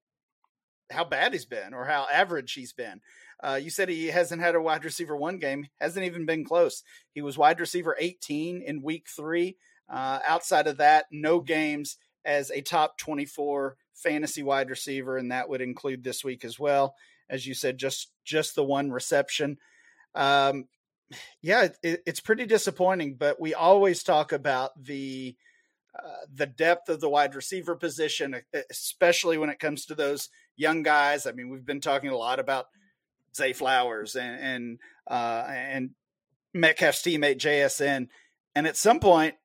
Speaker 4: how bad he's been or how average he's been. Uh, you said he hasn't had a wide receiver one game, hasn't even been close. He was wide receiver 18 in week three. Uh, outside of that, no games as a top 24 fantasy wide receiver, and that would include this week as well. As you said, just just the one reception. Um, yeah, it, it's pretty disappointing, but we always talk about the uh, the depth of the wide receiver position, especially when it comes to those young guys. I mean, we've been talking a lot about Zay Flowers and and uh, and Metcalf's teammate JSN, and at some point,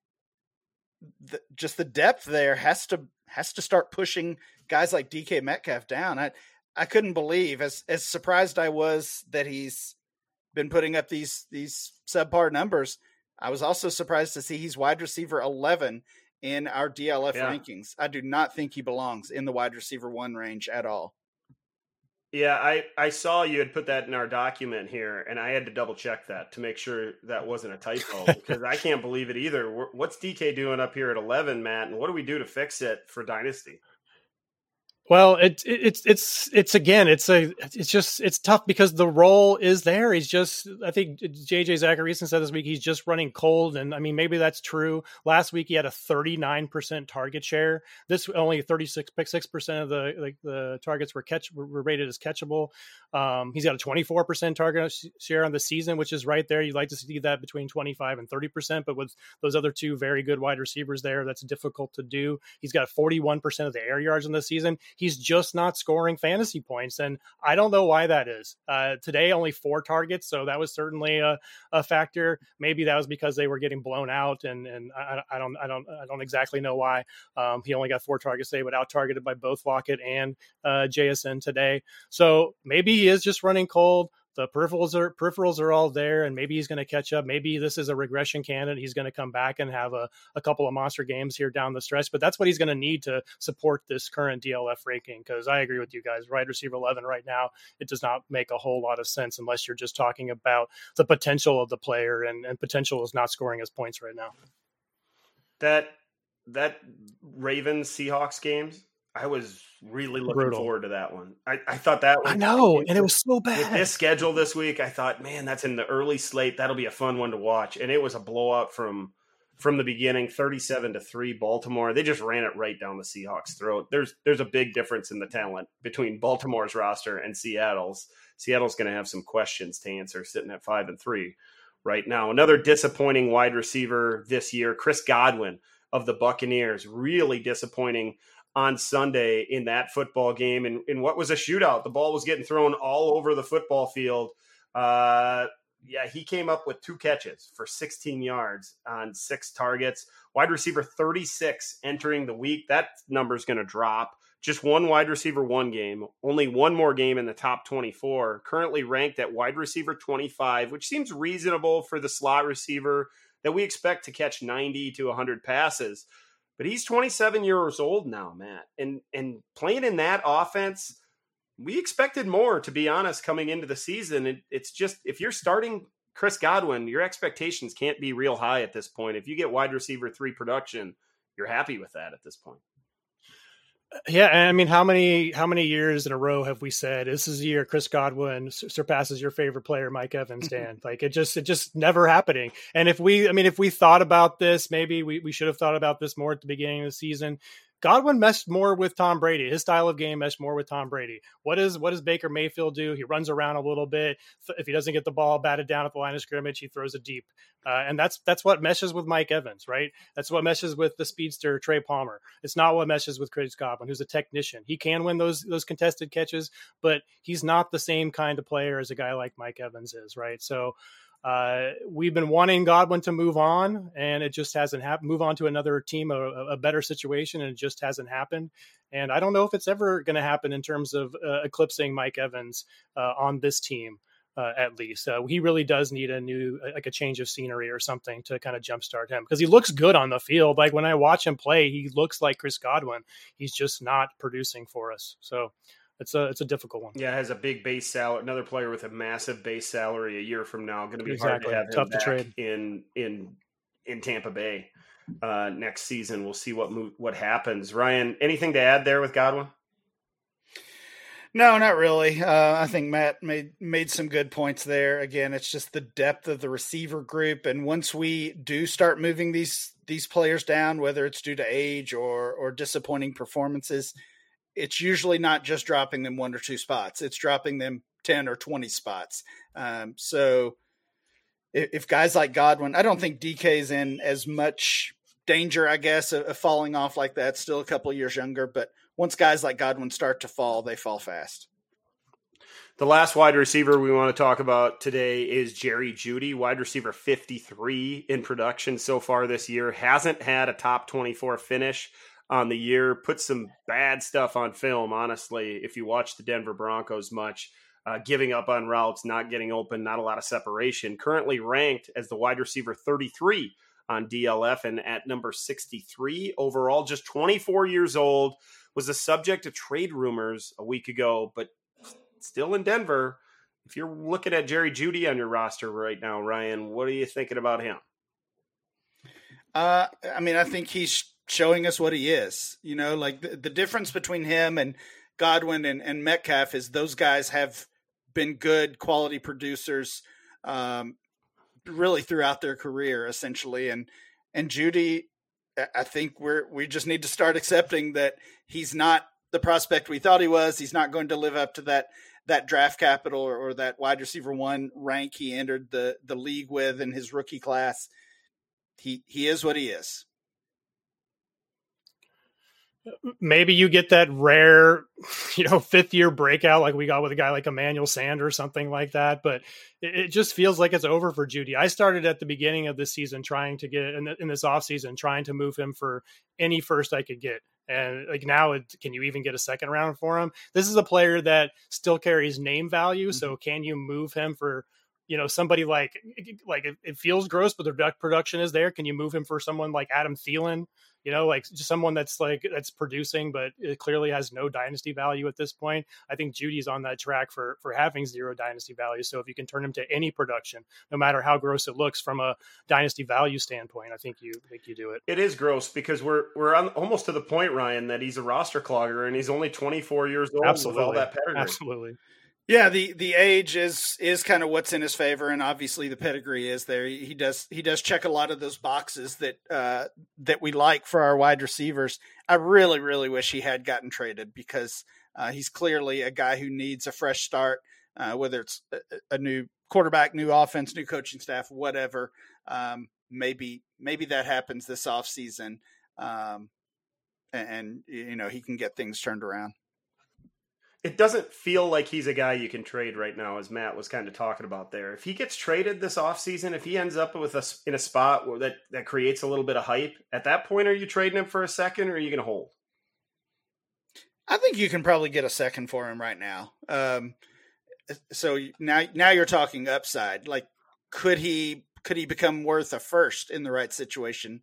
Speaker 4: the, just the depth there has to has to start pushing guys like DK Metcalf down. I I couldn't believe as as surprised I was that he's been putting up these these subpar numbers. I was also surprised to see he's wide receiver eleven in our DLF
Speaker 3: Yeah.
Speaker 4: rankings. I do not think he belongs in the wide receiver one range at all.
Speaker 3: Yeah, I, I saw you had put that in our document here, and I had to double check that to make sure that wasn't a typo because I can't believe it either. What's DK doing up here at 11, Matt? And what do we do to fix it for Dynasty?
Speaker 5: Well, it, it, it's it's it's again, it's a it's just it's tough because the role is there. He's just I think JJ Zachariason said this week he's just running cold, and I mean maybe that's true. Last week he had a thirty nine percent target share. This only thirty six percent of the like the targets were catch were rated as catchable. Um, he's got a twenty four percent target share on the season, which is right there. You'd like to see that between twenty five and thirty percent, but with those other two very good wide receivers there, that's difficult to do. He's got forty one percent of the air yards in the season he's just not scoring fantasy points. And I don't know why that is. Uh, today, only four targets. So that was certainly a, a factor. Maybe that was because they were getting blown out. And, and I, I don't, I don't, I don't exactly know why. Um, he only got four targets today, but out targeted by both Lockett and uh, JSN today. So maybe he is just running cold the peripherals are peripherals are all there and maybe he's going to catch up. Maybe this is a regression candidate. He's going to come back and have a, a couple of monster games here down the stretch but that's what he's going to need to support this current dlf ranking because i agree with you guys. Wide receiver 11 right now it does not make a whole lot of sense unless you're just talking about the potential of the player and, and potential is not scoring his points right now.
Speaker 3: That that Ravens Seahawks games, I was really looking
Speaker 5: Brutal.
Speaker 3: forward to that one. I, I thought that one.
Speaker 5: I know, and it was so
Speaker 3: with
Speaker 5: bad.
Speaker 3: this schedule this week, I thought, man, that's in the early slate. That'll be a fun one to watch. And it was a blowout from from the beginning, thirty-seven to three. Baltimore. They just ran it right down the Seahawks' throat. There's there's a big difference in the talent between Baltimore's roster and Seattle's. Seattle's going to have some questions to answer, sitting at five and three right now. Another disappointing wide receiver this year, Chris Godwin of the Buccaneers, really disappointing on Sunday in that football game and in what was a shootout. The ball was getting thrown all over the football field. Uh, yeah, he came up with two catches for 16 yards on six targets. Wide receiver 36 entering the week. That number is going to drop. Just one wide receiver, one game. Only one more game in the top 24. Currently ranked at wide receiver 25, which seems reasonable for the slot receiver that we expect to catch 90 to 100 passes. But he's 27 years old now, Matt. And and playing in that offense, we expected more, to be honest, coming into the season. It, it's just if you're starting Chris Godwin, your expectations can't be real high at this point. If you get wide receiver three production, you're happy with that at this point.
Speaker 5: Yeah, and I mean, how many how many years in a row have we said this is the year Chris Godwin surpasses your favorite player, Mike Evans? Mm-hmm. Dan, like it just it just never happening. And if we, I mean, if we thought about this, maybe we we should have thought about this more at the beginning of the season. Godwin meshed more with Tom Brady. His style of game meshed more with Tom Brady. What is what does Baker Mayfield do? He runs around a little bit. If he doesn't get the ball batted down at the line of scrimmage, he throws it deep, uh, and that's that's what meshes with Mike Evans, right? That's what meshes with the speedster Trey Palmer. It's not what meshes with Chris Godwin, who's a technician. He can win those those contested catches, but he's not the same kind of player as a guy like Mike Evans is, right? So uh, we've been wanting Godwin to move on, and it just hasn't happened. Move on to another team, a, a, better situation, and it just hasn't happened. And I don't know if it's ever going to happen in terms of uh, eclipsing Mike Evans uh, on this team. Uh, at least uh, he really does need a new, like a change of scenery or something to kind of jumpstart him because he looks good on the field. Like when I watch him play, he looks like Chris Godwin. He's just not producing for us. So it's a it's a difficult one.
Speaker 3: Yeah, has a big base salary. Another player with a massive base salary a year from now. Going to be
Speaker 5: exactly.
Speaker 3: hard to have
Speaker 5: tough
Speaker 3: him
Speaker 5: to
Speaker 3: back
Speaker 5: trade
Speaker 3: in in in Tampa Bay uh, next season. We'll see what move, what happens. Ryan, anything to add there with Godwin?
Speaker 4: No, not really. Uh, I think Matt made made some good points there. Again, it's just the depth of the receiver group, and once we do start moving these these players down, whether it's due to age or or disappointing performances, it's usually not just dropping them one or two spots. It's dropping them ten or twenty spots. Um, so if, if, guys like Godwin, I don't think DK's in as much danger, I guess, of, of falling off like that. Still a couple years younger, but once guys like Godwin start to fall, they fall fast.
Speaker 3: The last wide receiver we want to talk about today is Jerry Jeudy, wide receiver 53 in production so far this year. Hasn't had a top 24 finish on the year. Put some bad stuff on film, honestly, if you watch the Denver Broncos much. Uh, giving up on routes, not getting open, not a lot of separation. Currently ranked as the wide receiver 33 on DLF and at number 63 overall, just 24 years old was the subject of trade rumors a week ago, but still in Denver. If you're looking at Jerry Jeudy on your roster right now, Ryan, what are you thinking about him?
Speaker 4: Uh, I mean, I think he's showing us what he is. You know, like the, the difference between him and Godwin and, and, Metcalf is those guys have been good quality producers um, really throughout their career, essentially. And and Jeudy, I think we're we just need to start accepting that he's not the prospect we thought he was. He's not going to live up to that that draft capital or, or, that wide receiver one rank he entered the the league with in his rookie class. He he is what he is.
Speaker 5: Maybe you get that rare, you know, fifth year breakout like we got with a guy like Emmanuel Sanders or something like that. But it, it, just feels like it's over for Jeudy. I started at the beginning of the season trying to get in, the, in this offseason, trying to move him for any first I could get and like now, it, can you even get a second round for him? This is a player that still carries name value. Mm-hmm. So can you move him for, you know, somebody like like it, it feels gross, but the production is there. Can you move him for someone like Adam Thielen? You know, like just someone that's like that's producing, but it clearly has no dynasty value at this point. I think Jeudy's on that track for for having zero dynasty value. So if you can turn him to any production, no matter how gross it looks from a dynasty value standpoint, I think you I think you do it.
Speaker 3: It is gross because we're we're on, almost to the point, Ryan, that he's a roster clogger and he's only 24 years old Absolutely. with all that pedigree.
Speaker 5: Absolutely.
Speaker 4: Yeah, the the age is is kind of what's in his favor, and obviously the pedigree is there. He does he does check a lot of those boxes that uh, that we like for our wide receivers. I really really wish he had gotten traded because uh, he's clearly a guy who needs a fresh start, uh, whether it's a, a, new quarterback, new offense, new coaching staff, whatever. Um, maybe maybe that happens this off season, um, and, and you know he can get things turned around
Speaker 3: it doesn't feel like he's a guy you can trade right now, as Matt was kind of talking about there. If he gets traded this offseason, if he ends up with us in a spot where that, that creates a little bit of hype, at that point, are you trading him for a second or are you going to hold?
Speaker 4: I think you can probably get a second for him right now. Um, so now, now you're talking upside. Like, could he could he become worth a first in the right situation?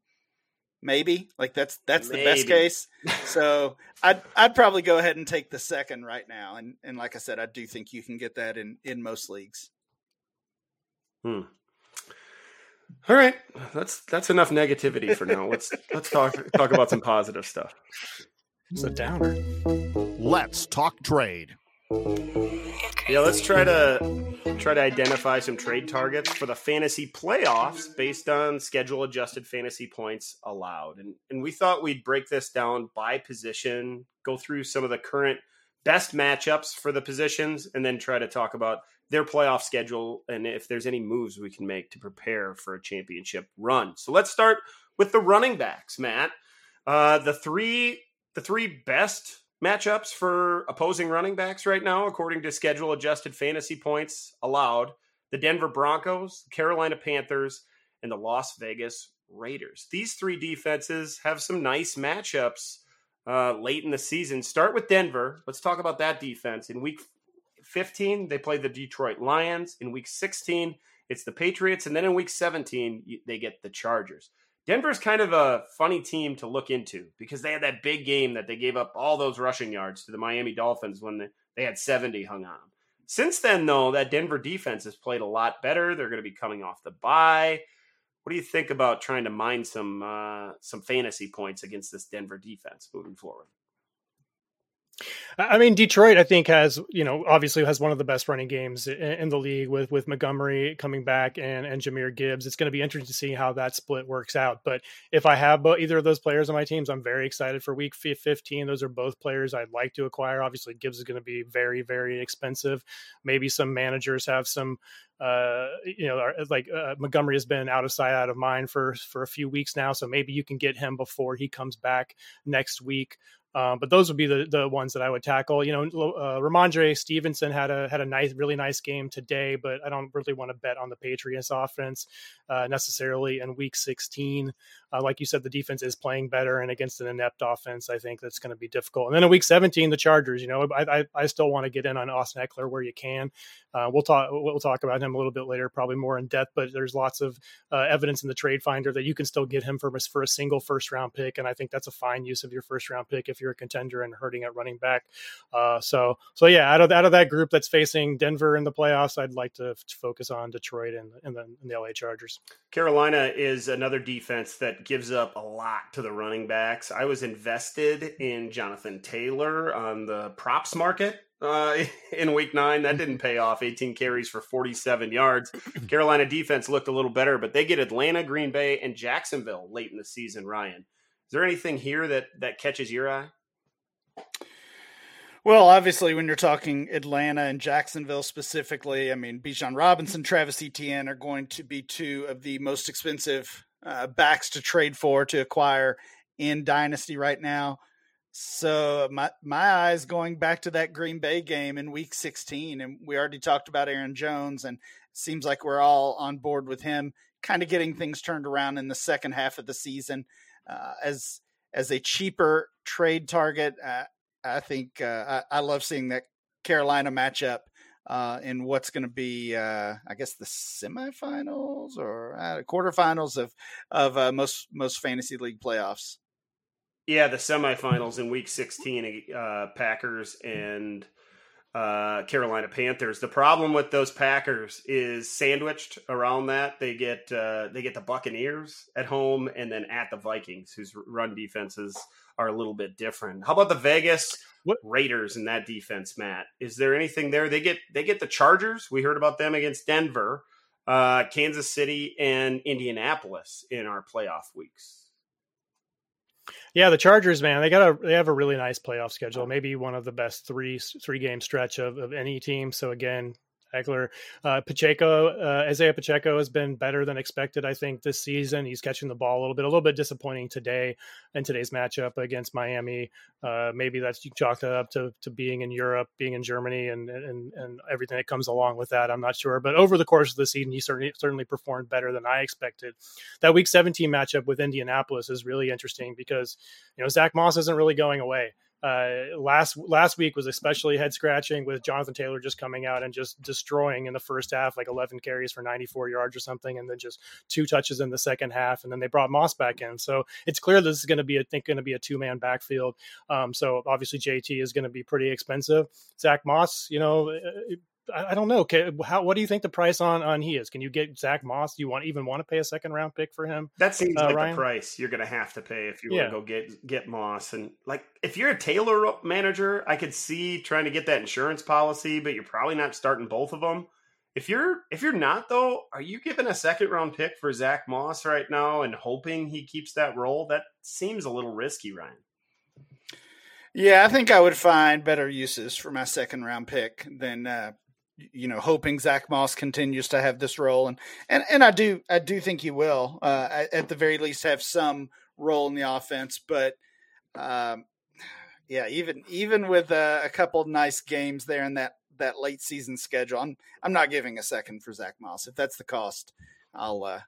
Speaker 4: Maybe like that's that's maybe. the best case. So i'd i'd probably go ahead and take the second right now and and like i said i do think you can get that in in most leagues.
Speaker 3: Hmm. All right. That's that's enough negativity for now. Let's let's talk talk about some positive stuff.
Speaker 5: It's a downer.
Speaker 2: Let's talk trade
Speaker 3: yeah, let's try to try to identify some trade targets for the fantasy playoffs based on schedule adjusted fantasy points allowed. And and we thought we'd break this down by position, go through some of the current best matchups for the positions, and then try to talk about their playoff schedule and if there's any moves we can make to prepare for a championship run. So let's start with the running backs, Matt. Uh, the three the three best matchups for opposing running backs right now, according to schedule adjusted fantasy points allowed the Denver Broncos, Carolina Panthers, and the Las Vegas Raiders. These three defenses have some nice matchups uh, late in the season. Start with Denver. Let's talk about that defense. In week 15, they play the Detroit Lions. In week 16, it's the Patriots. And then in week 17, they get the Chargers. Denver's kind of a funny team to look into because they had that big game that they gave up all those rushing yards to the Miami Dolphins when they had 70 hung on. Since then, though, that Denver defense has played a lot better. They're going to be coming off the bye. What do you think about trying to mine some uh, some fantasy points against this Denver defense moving forward?
Speaker 5: I mean, Detroit, I think has you know obviously has one of the best running games in, the league with with Montgomery coming back and and Jahmyr Gibbs. It's going to be interesting to see how that split works out. But if I have either of those players on my teams, I'm very excited for Week 15. Those are both players I'd like to acquire. Obviously, Gibbs is going to be very very expensive. Maybe some managers have some uh, you know, like uh, Montgomery has been out of sight, out of mind for for a few weeks now. So maybe you can get him before he comes back next week. Um, but those would be the the ones that I would tackle. You know, uh, Rhamondre Stevenson had a had a nice, really nice game today, but I don't really want to bet on the Patriots offense uh, necessarily in Week 16. Uh, like you said, the defense is playing better, and against an inept offense, I think that's going to be difficult. And then in Week 17, the Chargers. You know, I I, I still want to get in on Austin Ekeler where you can. Uh, we'll talk we'll talk about him a little bit later, probably more in depth. But there's lots of uh, evidence in the trade finder that you can still get him for for a single first round pick, and I think that's a fine use of your first round pick if you're a contender and hurting at running back. Uh, so so yeah, out of out of that group that's facing Denver in the playoffs, I'd like to, to focus on Detroit and, and, the, and the LA Chargers.
Speaker 3: Carolina is another defense that gives up a lot to the running backs. I was invested in Jonathan Taylor on the props market uh, in week nine. That didn't pay off. 18 carries for 47 yards. Carolina defense looked a little better, but they get Atlanta, Green Bay, and Jacksonville late in the season. Ryan, is there anything here that that catches your eye?
Speaker 4: Well, obviously, when you're talking Atlanta and Jacksonville specifically, I mean, Bijan Robinson, Travis Etienne are going to be two of the most expensive uh, backs to trade for to acquire in Dynasty right now. So my my eyes going back to that Green Bay game in Week 16, and we already talked about Aaron Jones, and seems like we're all on board with him, kind of getting things turned around in the second half of the season uh, as as a cheaper trade target. Uh, I think uh, I, I, love seeing that Carolina matchup uh, in what's going to be, I guess, the semifinals or quarterfinals of of most most fantasy league playoffs.
Speaker 3: Yeah, the semifinals in Week 16, uh, Packers and uh, Carolina Panthers. The problem with those Packers is sandwiched around that. They get uh, they get the Buccaneers at home and then at the Vikings, whose run defenses are a little bit different. How about the Vegas what? Raiders in that defense, Matt? Is there anything there? They get they get the Chargers. We heard about them against Denver, uh, Kansas City, and Indianapolis in our playoff weeks.
Speaker 5: Yeah, the Chargers, man, they got a they have a really nice playoff schedule. Maybe one of the best three three game stretch of, of any team. So again, Ekeler. Uh, Pacheco, uh, Isaiah Pacheco has been better than expected, I think, this season. He's catching the ball a little bit, a little bit disappointing today in today's matchup against Miami. Uh, maybe that's you chalk that up to, to being in Europe, being in Germany, and, and and everything that comes along with that. I'm not sure, but over the course of the season, he certainly certainly performed better than I expected. That Week 17 matchup with Indianapolis is really interesting because you know Zach Moss isn't really going away. Uh, last last week was especially head scratching with Jonathan Taylor just coming out and just destroying in the first half, like 11 carries for 94 yards or something, and then just two touches in the second half, and then they brought Moss back in. So it's clear this is going to be, I think, going to be a two man backfield. Um, so obviously JT is going to be pretty expensive. Zach Moss, you know, I, don't know. how what do you think the price on on he is? Can you get Zach Moss? Do you want even want to pay a second round pick for him?
Speaker 3: That seems uh, like Ryan? the price you're going to have to pay if you yeah. want to go get get Moss. And like if you're a Taylor manager, I could see trying to get that insurance policy, but you're probably not starting both of them. If you're if you're not though, are you giving a second round pick for Zach Moss right now and hoping he keeps that role? That seems a little risky, Ryan.
Speaker 4: Yeah, I think I would find better uses for my second round pick than uh, you know, hoping Zach Moss continues to have this role, and and and I do I do think he will, uh, at the very least, have some role in the offense. But um, yeah, even even with a, a couple nice games there in that that late season schedule, I'm I'm not giving a second for Zach Moss. If that's the cost, I'll uh,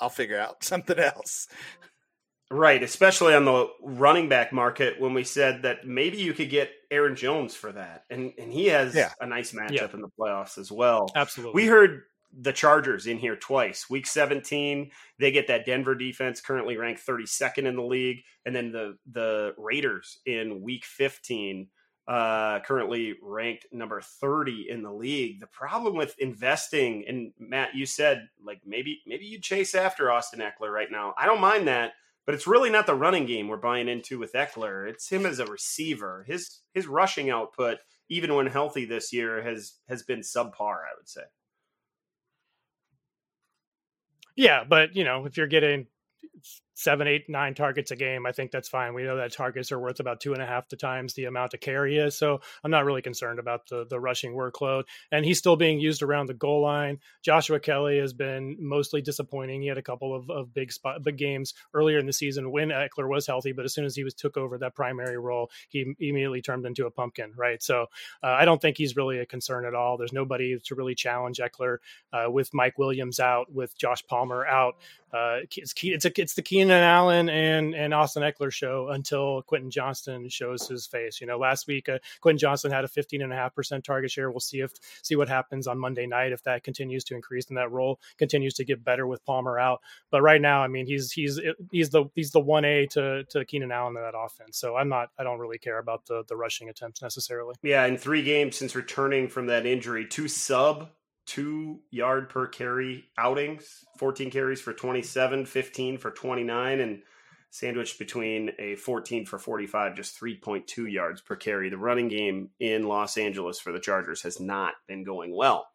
Speaker 4: I'll figure out something else.
Speaker 3: Right, especially on the running back market when we said that maybe you could get Aaron Jones for that. And and he has yeah. a nice matchup yeah. in the playoffs as well.
Speaker 5: Absolutely.
Speaker 3: We heard the Chargers in here twice. Week 17, they get that Denver defense currently ranked 32nd in the league and then the the Raiders in week 15 uh, currently ranked number 30 in the league. The problem with investing, and Matt, you said like maybe maybe you chase after Austin Ekeler right now. I don't mind that, but it's really not the running game we're buying into with Ekeler. It's him as a receiver. His his rushing output, even when healthy this year, has has been subpar. I would say.
Speaker 5: Yeah, but you know, if you're getting seven, eight, nine targets a game, I think that's fine. We know that targets are worth about two and a half to times the amount of carry is. So I'm not really concerned about the the rushing workload. And he's still being used around the goal line. Joshua Kelly has been mostly disappointing. He had a couple of, of big spot big games earlier in the season when Ekeler was healthy, but as soon as he was took over that primary role, he immediately turned into a pumpkin, right? So uh, I don't think he's really a concern at all. There's nobody to really challenge Ekeler uh, with Mike Williams out, with Josh Palmer out. Uh, it's. It's a, it's the Keenan Allen and and Austin Ekeler show until Quentin Johnston shows his face. You know, last week uh, Quentin Johnston had a 15 and a half percent target share. We'll see if see what happens on Monday night if that continues to increase and that role continues to get better with Palmer out. But right now, I mean, he's he's he's the he's the one A to to Keenan Allen in that offense. So I'm not I don't really care about the the rushing attempts necessarily.
Speaker 3: Yeah, in three games since returning from that injury, two sub two yard per carry outings 14 carries for 27 15 for 29 and sandwiched between a 14 for 45 just 3.2 yards per carry. The running game in los angeles for the chargers has not been going well.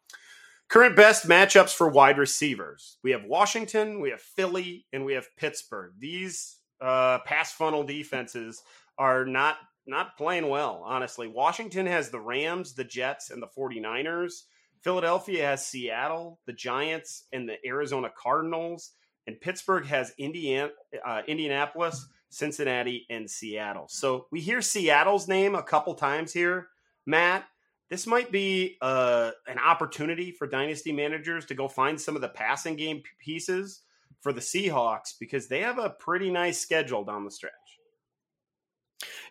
Speaker 3: Current best matchups for wide receivers. We have washington we have philly and we have pittsburgh. These uh, pass funnel defenses are not not playing well honestly. Washington has the rams the jets and the 49ers Philadelphia has Seattle, the Giants, and the Arizona Cardinals, and Pittsburgh has Indiana, uh, Indianapolis, Cincinnati, and Seattle. So we hear Seattle's name a couple times here, Matt. This might be uh, an opportunity for dynasty managers to go find some of the passing game pieces for the Seahawks because they have a pretty nice schedule down the stretch.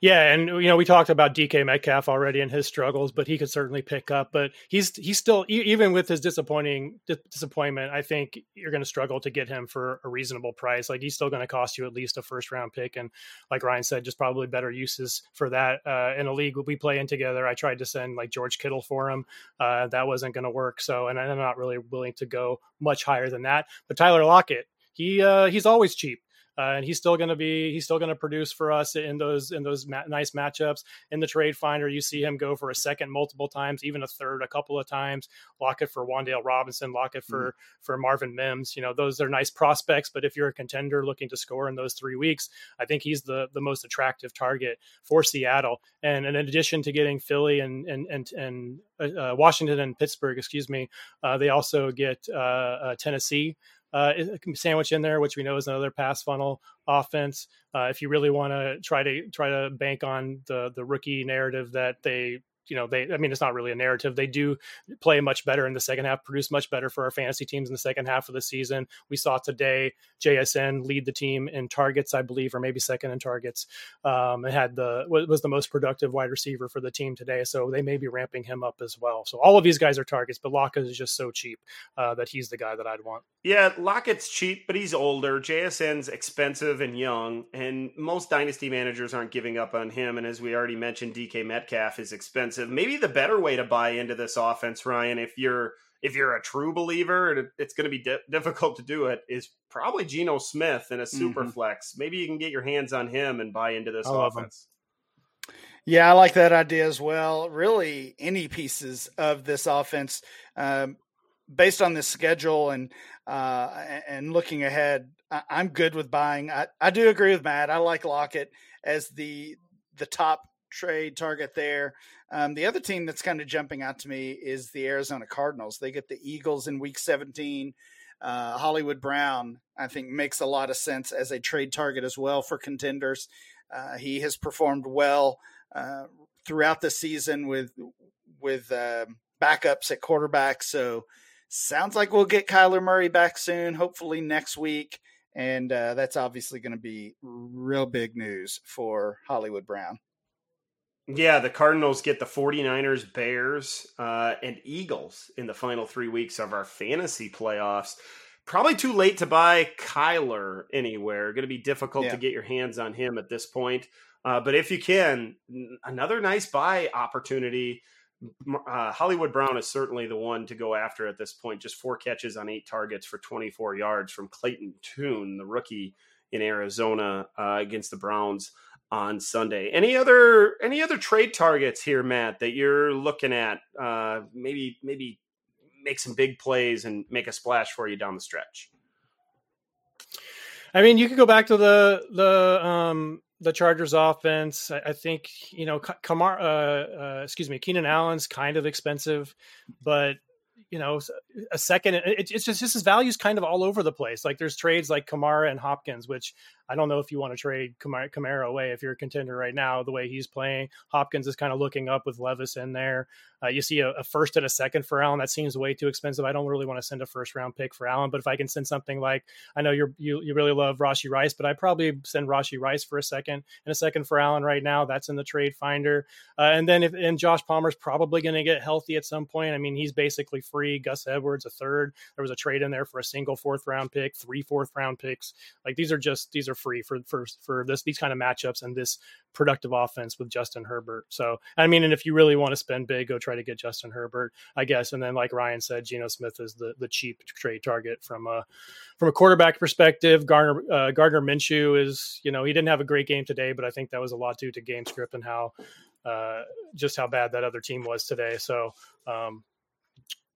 Speaker 5: Yeah, and you know we talked about DK Metcalf already and his struggles, but he could certainly pick up. But he's he's still even with his disappointing disappointment. I think you're going to struggle to get him for a reasonable price. Like he's still going to cost you at least a first round pick, and like Ryan said, just probably better uses for that uh, in a league we play in together. I tried to send like George Kittle for him, uh, that wasn't going to work. So, and I'm not really willing to go much higher than that. But Tyler Lockett, he uh, he's always cheap uh, and he's still going to be he's still going to produce for us in those in those ma- nice matchups in the trade finder. You see him go for a second multiple times, even a third a couple of times. Lockett for Wan'Dale Robinson, Lockett for mm-hmm. for Marvin Mims. You know those are nice prospects, but if you're a contender looking to score in those three weeks, I think he's the the most attractive target for Seattle. And, and in addition to getting Philly and and and and uh, uh Washington and Pittsburgh, excuse me, uh, they also get uh, sandwich in there, which we know is another pass funnel offense. Uh, if you really want to try to try to bank on the the rookie narrative that they you know they i mean it's not really a narrative. They do play much better in the second half produce much better for our fantasy teams in the second half of the season. We saw today jsn lead the team in targets i believe or maybe second in targets. Um it had the was the most productive wide receiver for the team today so they may be ramping him up as well. So all of these guys are targets but lockett is just so cheap uh, that he's the guy that i'd want.
Speaker 3: Yeah lockett's cheap but he's older. Jsn's expensive and young and most dynasty managers aren't giving up on him and as we already mentioned dk metcalf is expensive expensive. Maybe the better way to buy into this offense, Ryan, if you're if you're a true believer, and it's going to be di- difficult to do it, is probably Geno Smith in a super mm-hmm. flex. Maybe you can get your hands on him and buy into this offense.
Speaker 4: Yeah, I like that idea as well. Really, any pieces of this offense, um, based on this schedule and uh, and looking ahead, I, am good with buying. I, I do agree with Matt. I like Lockett as the the top trade target there. Um, the other team that's kind of jumping out to me is the Arizona Cardinals. They get the Eagles in Week 17. Uh, Hollywood Brown, I think, makes a lot of sense as a trade target as well for contenders. Uh, he has performed well uh, throughout the season with with uh, backups at quarterback. So sounds like we'll get Kyler Murray back soon, hopefully next week. And uh, that's obviously going to be real big news for Hollywood Brown.
Speaker 3: Yeah, the Cardinals get the 49ers, Bears, uh, and Eagles in the final three weeks of our fantasy playoffs. Probably too late to buy Kyler anywhere. Going to be difficult yeah. to get your hands on him at this point. Uh, but if you can, another nice buy opportunity. Uh, Hollywood Brown is certainly the one to go after at this point. Just four catches on eight targets for 24 yards from Clayton Tune, the rookie in Arizona uh, against the Browns on Sunday. Any other any other trade targets here, Matt, that you're looking at? Uh, maybe maybe make some big plays and make a splash for you down the stretch.
Speaker 5: I mean, you could go back to the the um, the Chargers offense. I, I think you know Kamar. Uh, uh, excuse me, Keenan Allen's kind of expensive, but you know a second. It, it's just value is kind of all over the place. Like there's trades like Kamara and Hopkins, which I don't know if you want to trade Kamara away if you're a contender right now. The way he's playing, Hopkins is kind of looking up with Levis in there. Uh, you see a, a, first and a second for Allen. That seems way too expensive. I don't really want to send a first round pick for Allen, but if I can send something like I know you you really love Rashee Rice, but I probably send Rashee Rice for a second and a second for Allen right now. That's in the trade finder. Uh, and then if and Josh Palmer's probably going to get healthy at some point. I mean, he's basically free. Gus Edwards a third. There was a trade in there for a single fourth round pick, three fourth round picks. Like these are just these are free for for for this these kind of matchups and this productive offense with Justin Herbert. So I mean, and if you really want to spend big, go try to get Justin Herbert, I guess. And then, like Ryan said, Geno Smith is the the cheap trade target from a from a quarterback perspective. Garner uh, Gardner Minshew is you know he didn't have a great game today, but I think that was a lot due to game script and how uh, just how bad that other team was today. So um,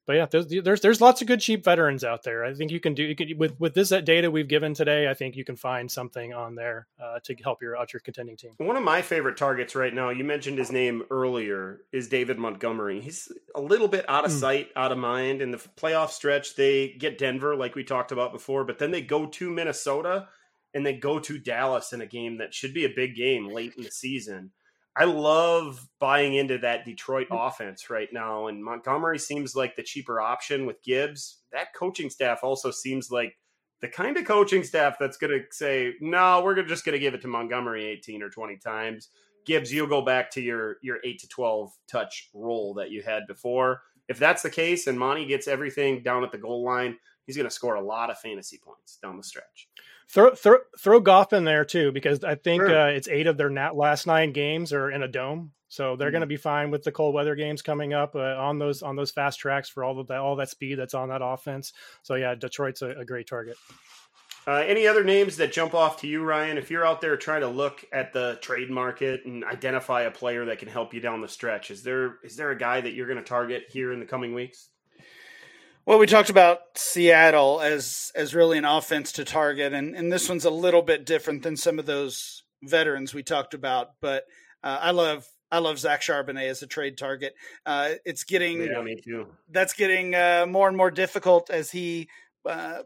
Speaker 5: but yeah, there's, there's there's lots of good cheap veterans out there. I think you can do you can with with this data we've given today. I think you can find something on there uh, to help your out your contending team.
Speaker 3: One of my favorite targets right now, you mentioned his name earlier, is David Montgomery. He's a little bit out of mm. sight, out of mind. In the playoff stretch, they get Denver, like we talked about before, but then they go to Minnesota and they go to Dallas in a game that should be a big game late in the season. I love buying into that Detroit mm. offense right now. And Montgomery seems like the cheaper option with Gibbs. That coaching staff also seems like the kind of coaching staff that's going to say, no, we're just going to give it to Montgomery 18 or 20 times. Gibbs, you'll go back to your your eight to twelve touch role that you had before. If that's the case, and Monty gets everything down at the goal line, he's going to score a lot of fantasy points down the stretch.
Speaker 5: Throw throw throw Goff in there too because I think sure. uh, it's eight of their nat- last nine games are in a dome, so they're mm-hmm. going to be fine with the cold weather games coming up uh, on those on those fast tracks for all of that all that speed that's on that offense. So yeah, Detroit's a, a great target.
Speaker 3: Uh, any other names that jump off to you, Ryan? If you're out there trying to look at the trade market and identify a player that can help you down the stretch, is there is there a guy that you're going to target here in the coming weeks?
Speaker 4: Well, we talked about Seattle as as really an offense to target, and and this one's a little bit different than some of those veterans we talked about. But uh, I love I love Zach Charbonnet as a trade target. Uh, it's getting
Speaker 3: yeah, me too.
Speaker 4: That's getting uh, more and more difficult as he uh,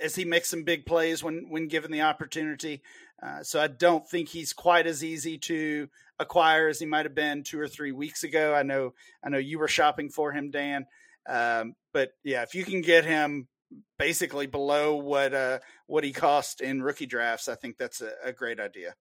Speaker 4: as he makes some big plays when when given the opportunity. Uh, so I don't think he's quite as easy to acquire as he might have been two or three weeks ago. I know I know you were shopping for him, Dan. Um, but yeah, if you can get him basically below what uh, what he cost in rookie drafts, I think that's a, a great idea.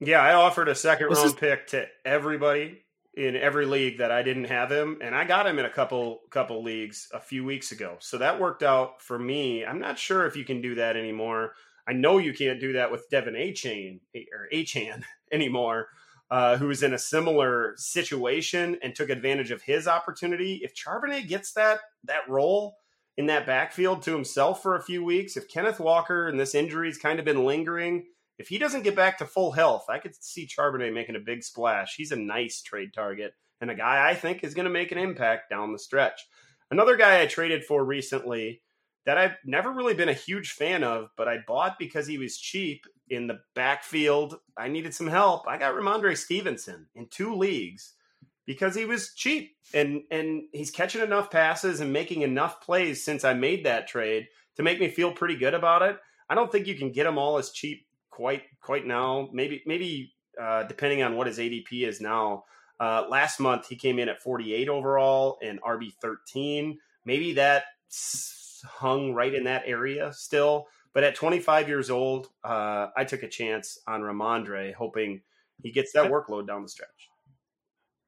Speaker 3: Yeah, I offered a second round is... pick to everybody in every league that I didn't have him, and I got him in a couple couple leagues a few weeks ago. So that worked out for me. I'm not sure if you can do that anymore. I know you can't do that with De'Von Achane or Achane anymore uh, who was in a similar situation and took advantage of his opportunity. If Charbonnet gets that that role in that backfield to himself for a few weeks, if Kenneth Walker and this injury's kind of been lingering, if he doesn't get back to full health, I could see Charbonnet making a big splash. He's a nice trade target and a guy I think is going to make an impact down the stretch. Another guy I traded for recently that I've never really been a huge fan of, but I bought because he was cheap in the backfield. I needed some help. I got Rhamondre Stevenson in two leagues because he was cheap and and he's catching enough passes and making enough plays since I made that trade to make me feel pretty good about it. I don't think you can get him all as cheap quite quite now. Maybe maybe uh, depending on what his ADP is now. Uh, last month he came in at 48 overall and RB 13. Maybe that hung right in that area still. But at 25 years old, uh, I took a chance on Rhamondre, hoping he gets that workload down the stretch.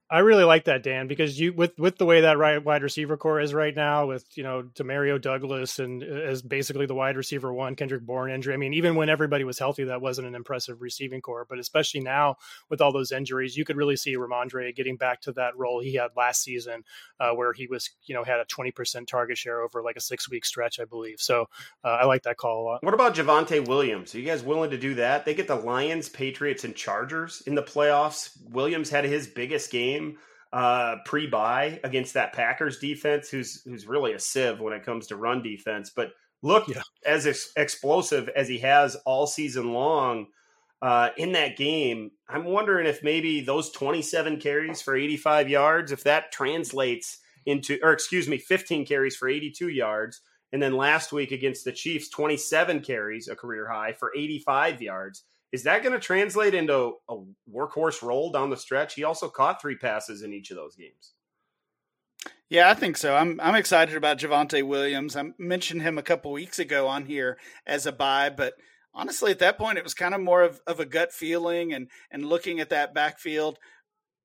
Speaker 5: I really like that, Dan, because you with with the way that right wide receiver corps is right now, with you know Demario Douglas and uh, as basically the wide receiver one, Kendrick Bourne injury. I mean, even when everybody was healthy, that wasn't an impressive receiving corps. But especially now with all those injuries, you could really see Rhamondre getting back to that role he had last season, uh, where he was you know had a twenty percent target share over like a six week stretch, I believe. So uh, I like that call a lot.
Speaker 3: What about Javonte Williams? Are you guys willing to do that? They get the Lions, Patriots, and Chargers in the playoffs. Williams had his biggest game game uh, pre bye against that Packers defense, who's who's really a sieve when it comes to run defense. But look yeah. as ex- explosive as he has all season long uh, in that game. I'm wondering if maybe those 27 carries for 85 yards, if that translates into, or excuse me, 15 carries for 82 yards. And then last week against the Chiefs, 27 carries, a career high for 85 yards is that going to translate into a workhorse role down the stretch? He also caught three passes in each of those games.
Speaker 4: Yeah, I think so. I'm I'm excited about Javonte Williams. I mentioned him a couple weeks ago on here as a buy, but honestly, at that point, it was kind of more of, of a gut feeling and and looking at that backfield.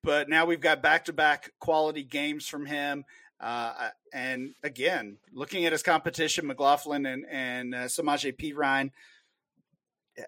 Speaker 4: But now we've got back to back quality games from him. Uh, and again, looking at his competition, McLaughlin and and uh, Samaje Perine,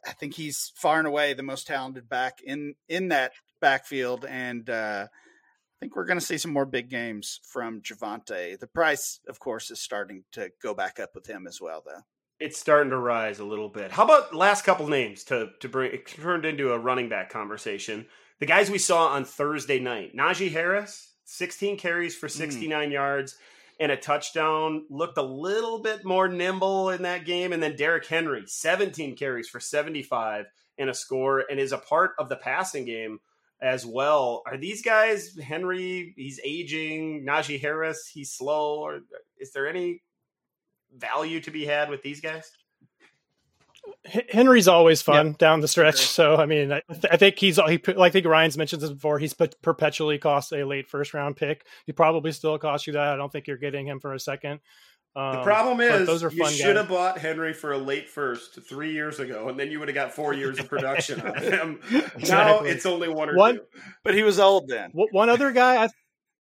Speaker 4: I think he's far and away the most talented back in in that backfield, and uh, I think we're going to see some more big games from Javonte. The price, of course, is starting to go back up with him as well, though.
Speaker 3: It's starting to rise a little bit. How about last couple names to to bring it turned into a running back conversation? The guys we saw on Thursday night: Najee Harris, 16 carries for hmm. 69 mm. yards and a touchdown. Looked a little bit more nimble in that game. And then Derrick Henry, 17 carries for 75 and a score, and is a part of the passing game as well. Are these guys, Henry, he's aging, Najee Harris, he's slow, or is there any value to be had with these guys?
Speaker 5: Henry's always fun yep. down the stretch. So I mean, I, th- I think he's he like I think Ryan's mentioned this before. He's perpetually cost a late first round pick. He probably still cost you that. I don't think you're getting him for a second. Um,
Speaker 3: The problem is,
Speaker 5: those are
Speaker 3: you
Speaker 5: fun
Speaker 3: should
Speaker 5: guys.
Speaker 3: have bought Henry for a late first three years ago, and then you would have got four years of production out of him. Now it's only one or
Speaker 5: One-
Speaker 3: two.
Speaker 4: But he was old then.
Speaker 5: One one other guy, I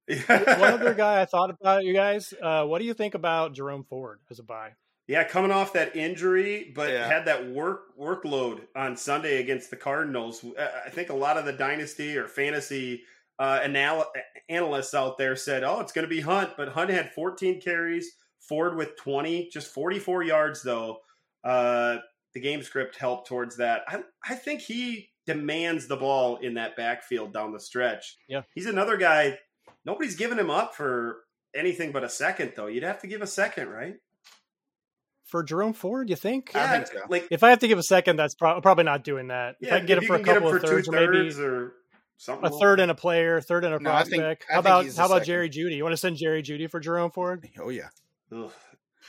Speaker 5: one other guy I thought about you guys. Uh, what do you think about Jerome Ford as a buy?
Speaker 3: Yeah, coming off that injury, but
Speaker 4: Yeah.
Speaker 3: had that work workload on Sunday against the Cardinals. Uh, I think a lot of the dynasty or fantasy uh, anal- analysts out there said, "Oh, it's going to be Hunt," but Hunt had 14 carries, Ford with 20, just 44 yards though. Uh, the game script helped towards that. I, I think he demands the ball in that backfield down the stretch.
Speaker 5: Yeah.
Speaker 3: he's another guy. Nobody's giving him up for anything but a second, though. You'd have to give a second, right?
Speaker 5: For Jerome Ford, you think?
Speaker 4: I
Speaker 3: Yeah,
Speaker 4: think so.
Speaker 3: like
Speaker 5: If I have to give a second, that's pro- probably not doing that. if I can get him for a couple
Speaker 3: him
Speaker 5: of
Speaker 3: for
Speaker 5: thirds, or maybe
Speaker 3: or something.
Speaker 5: a third and a player, third and a
Speaker 4: No, I think-
Speaker 5: prospect.
Speaker 4: I
Speaker 5: how about
Speaker 4: he's the
Speaker 5: how about. Jerry Jeudy? You want to send Jerry Jeudy for Jerome Ford?
Speaker 4: Oh yeah.
Speaker 3: Ugh.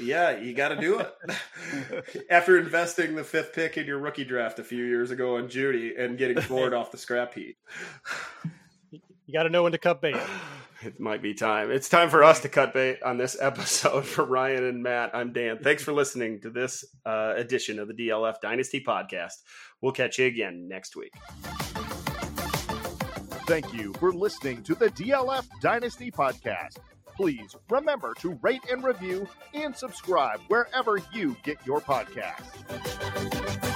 Speaker 3: Yeah, you got to do it. After investing the fifth pick in your rookie draft a few years ago on Jeudy and getting Ford off the scrap heap,
Speaker 5: You got to know when to cut bait.
Speaker 3: it might be time. It's time for us to cut bait on this episode for Ryan and Matt. I'm Dan. Thanks for listening to this uh, edition of the DLF Dynasty podcast. We'll catch you again next week.
Speaker 2: Thank you for listening to the DLF Dynasty Podcast. Please remember to rate and review and subscribe wherever you get your podcasts.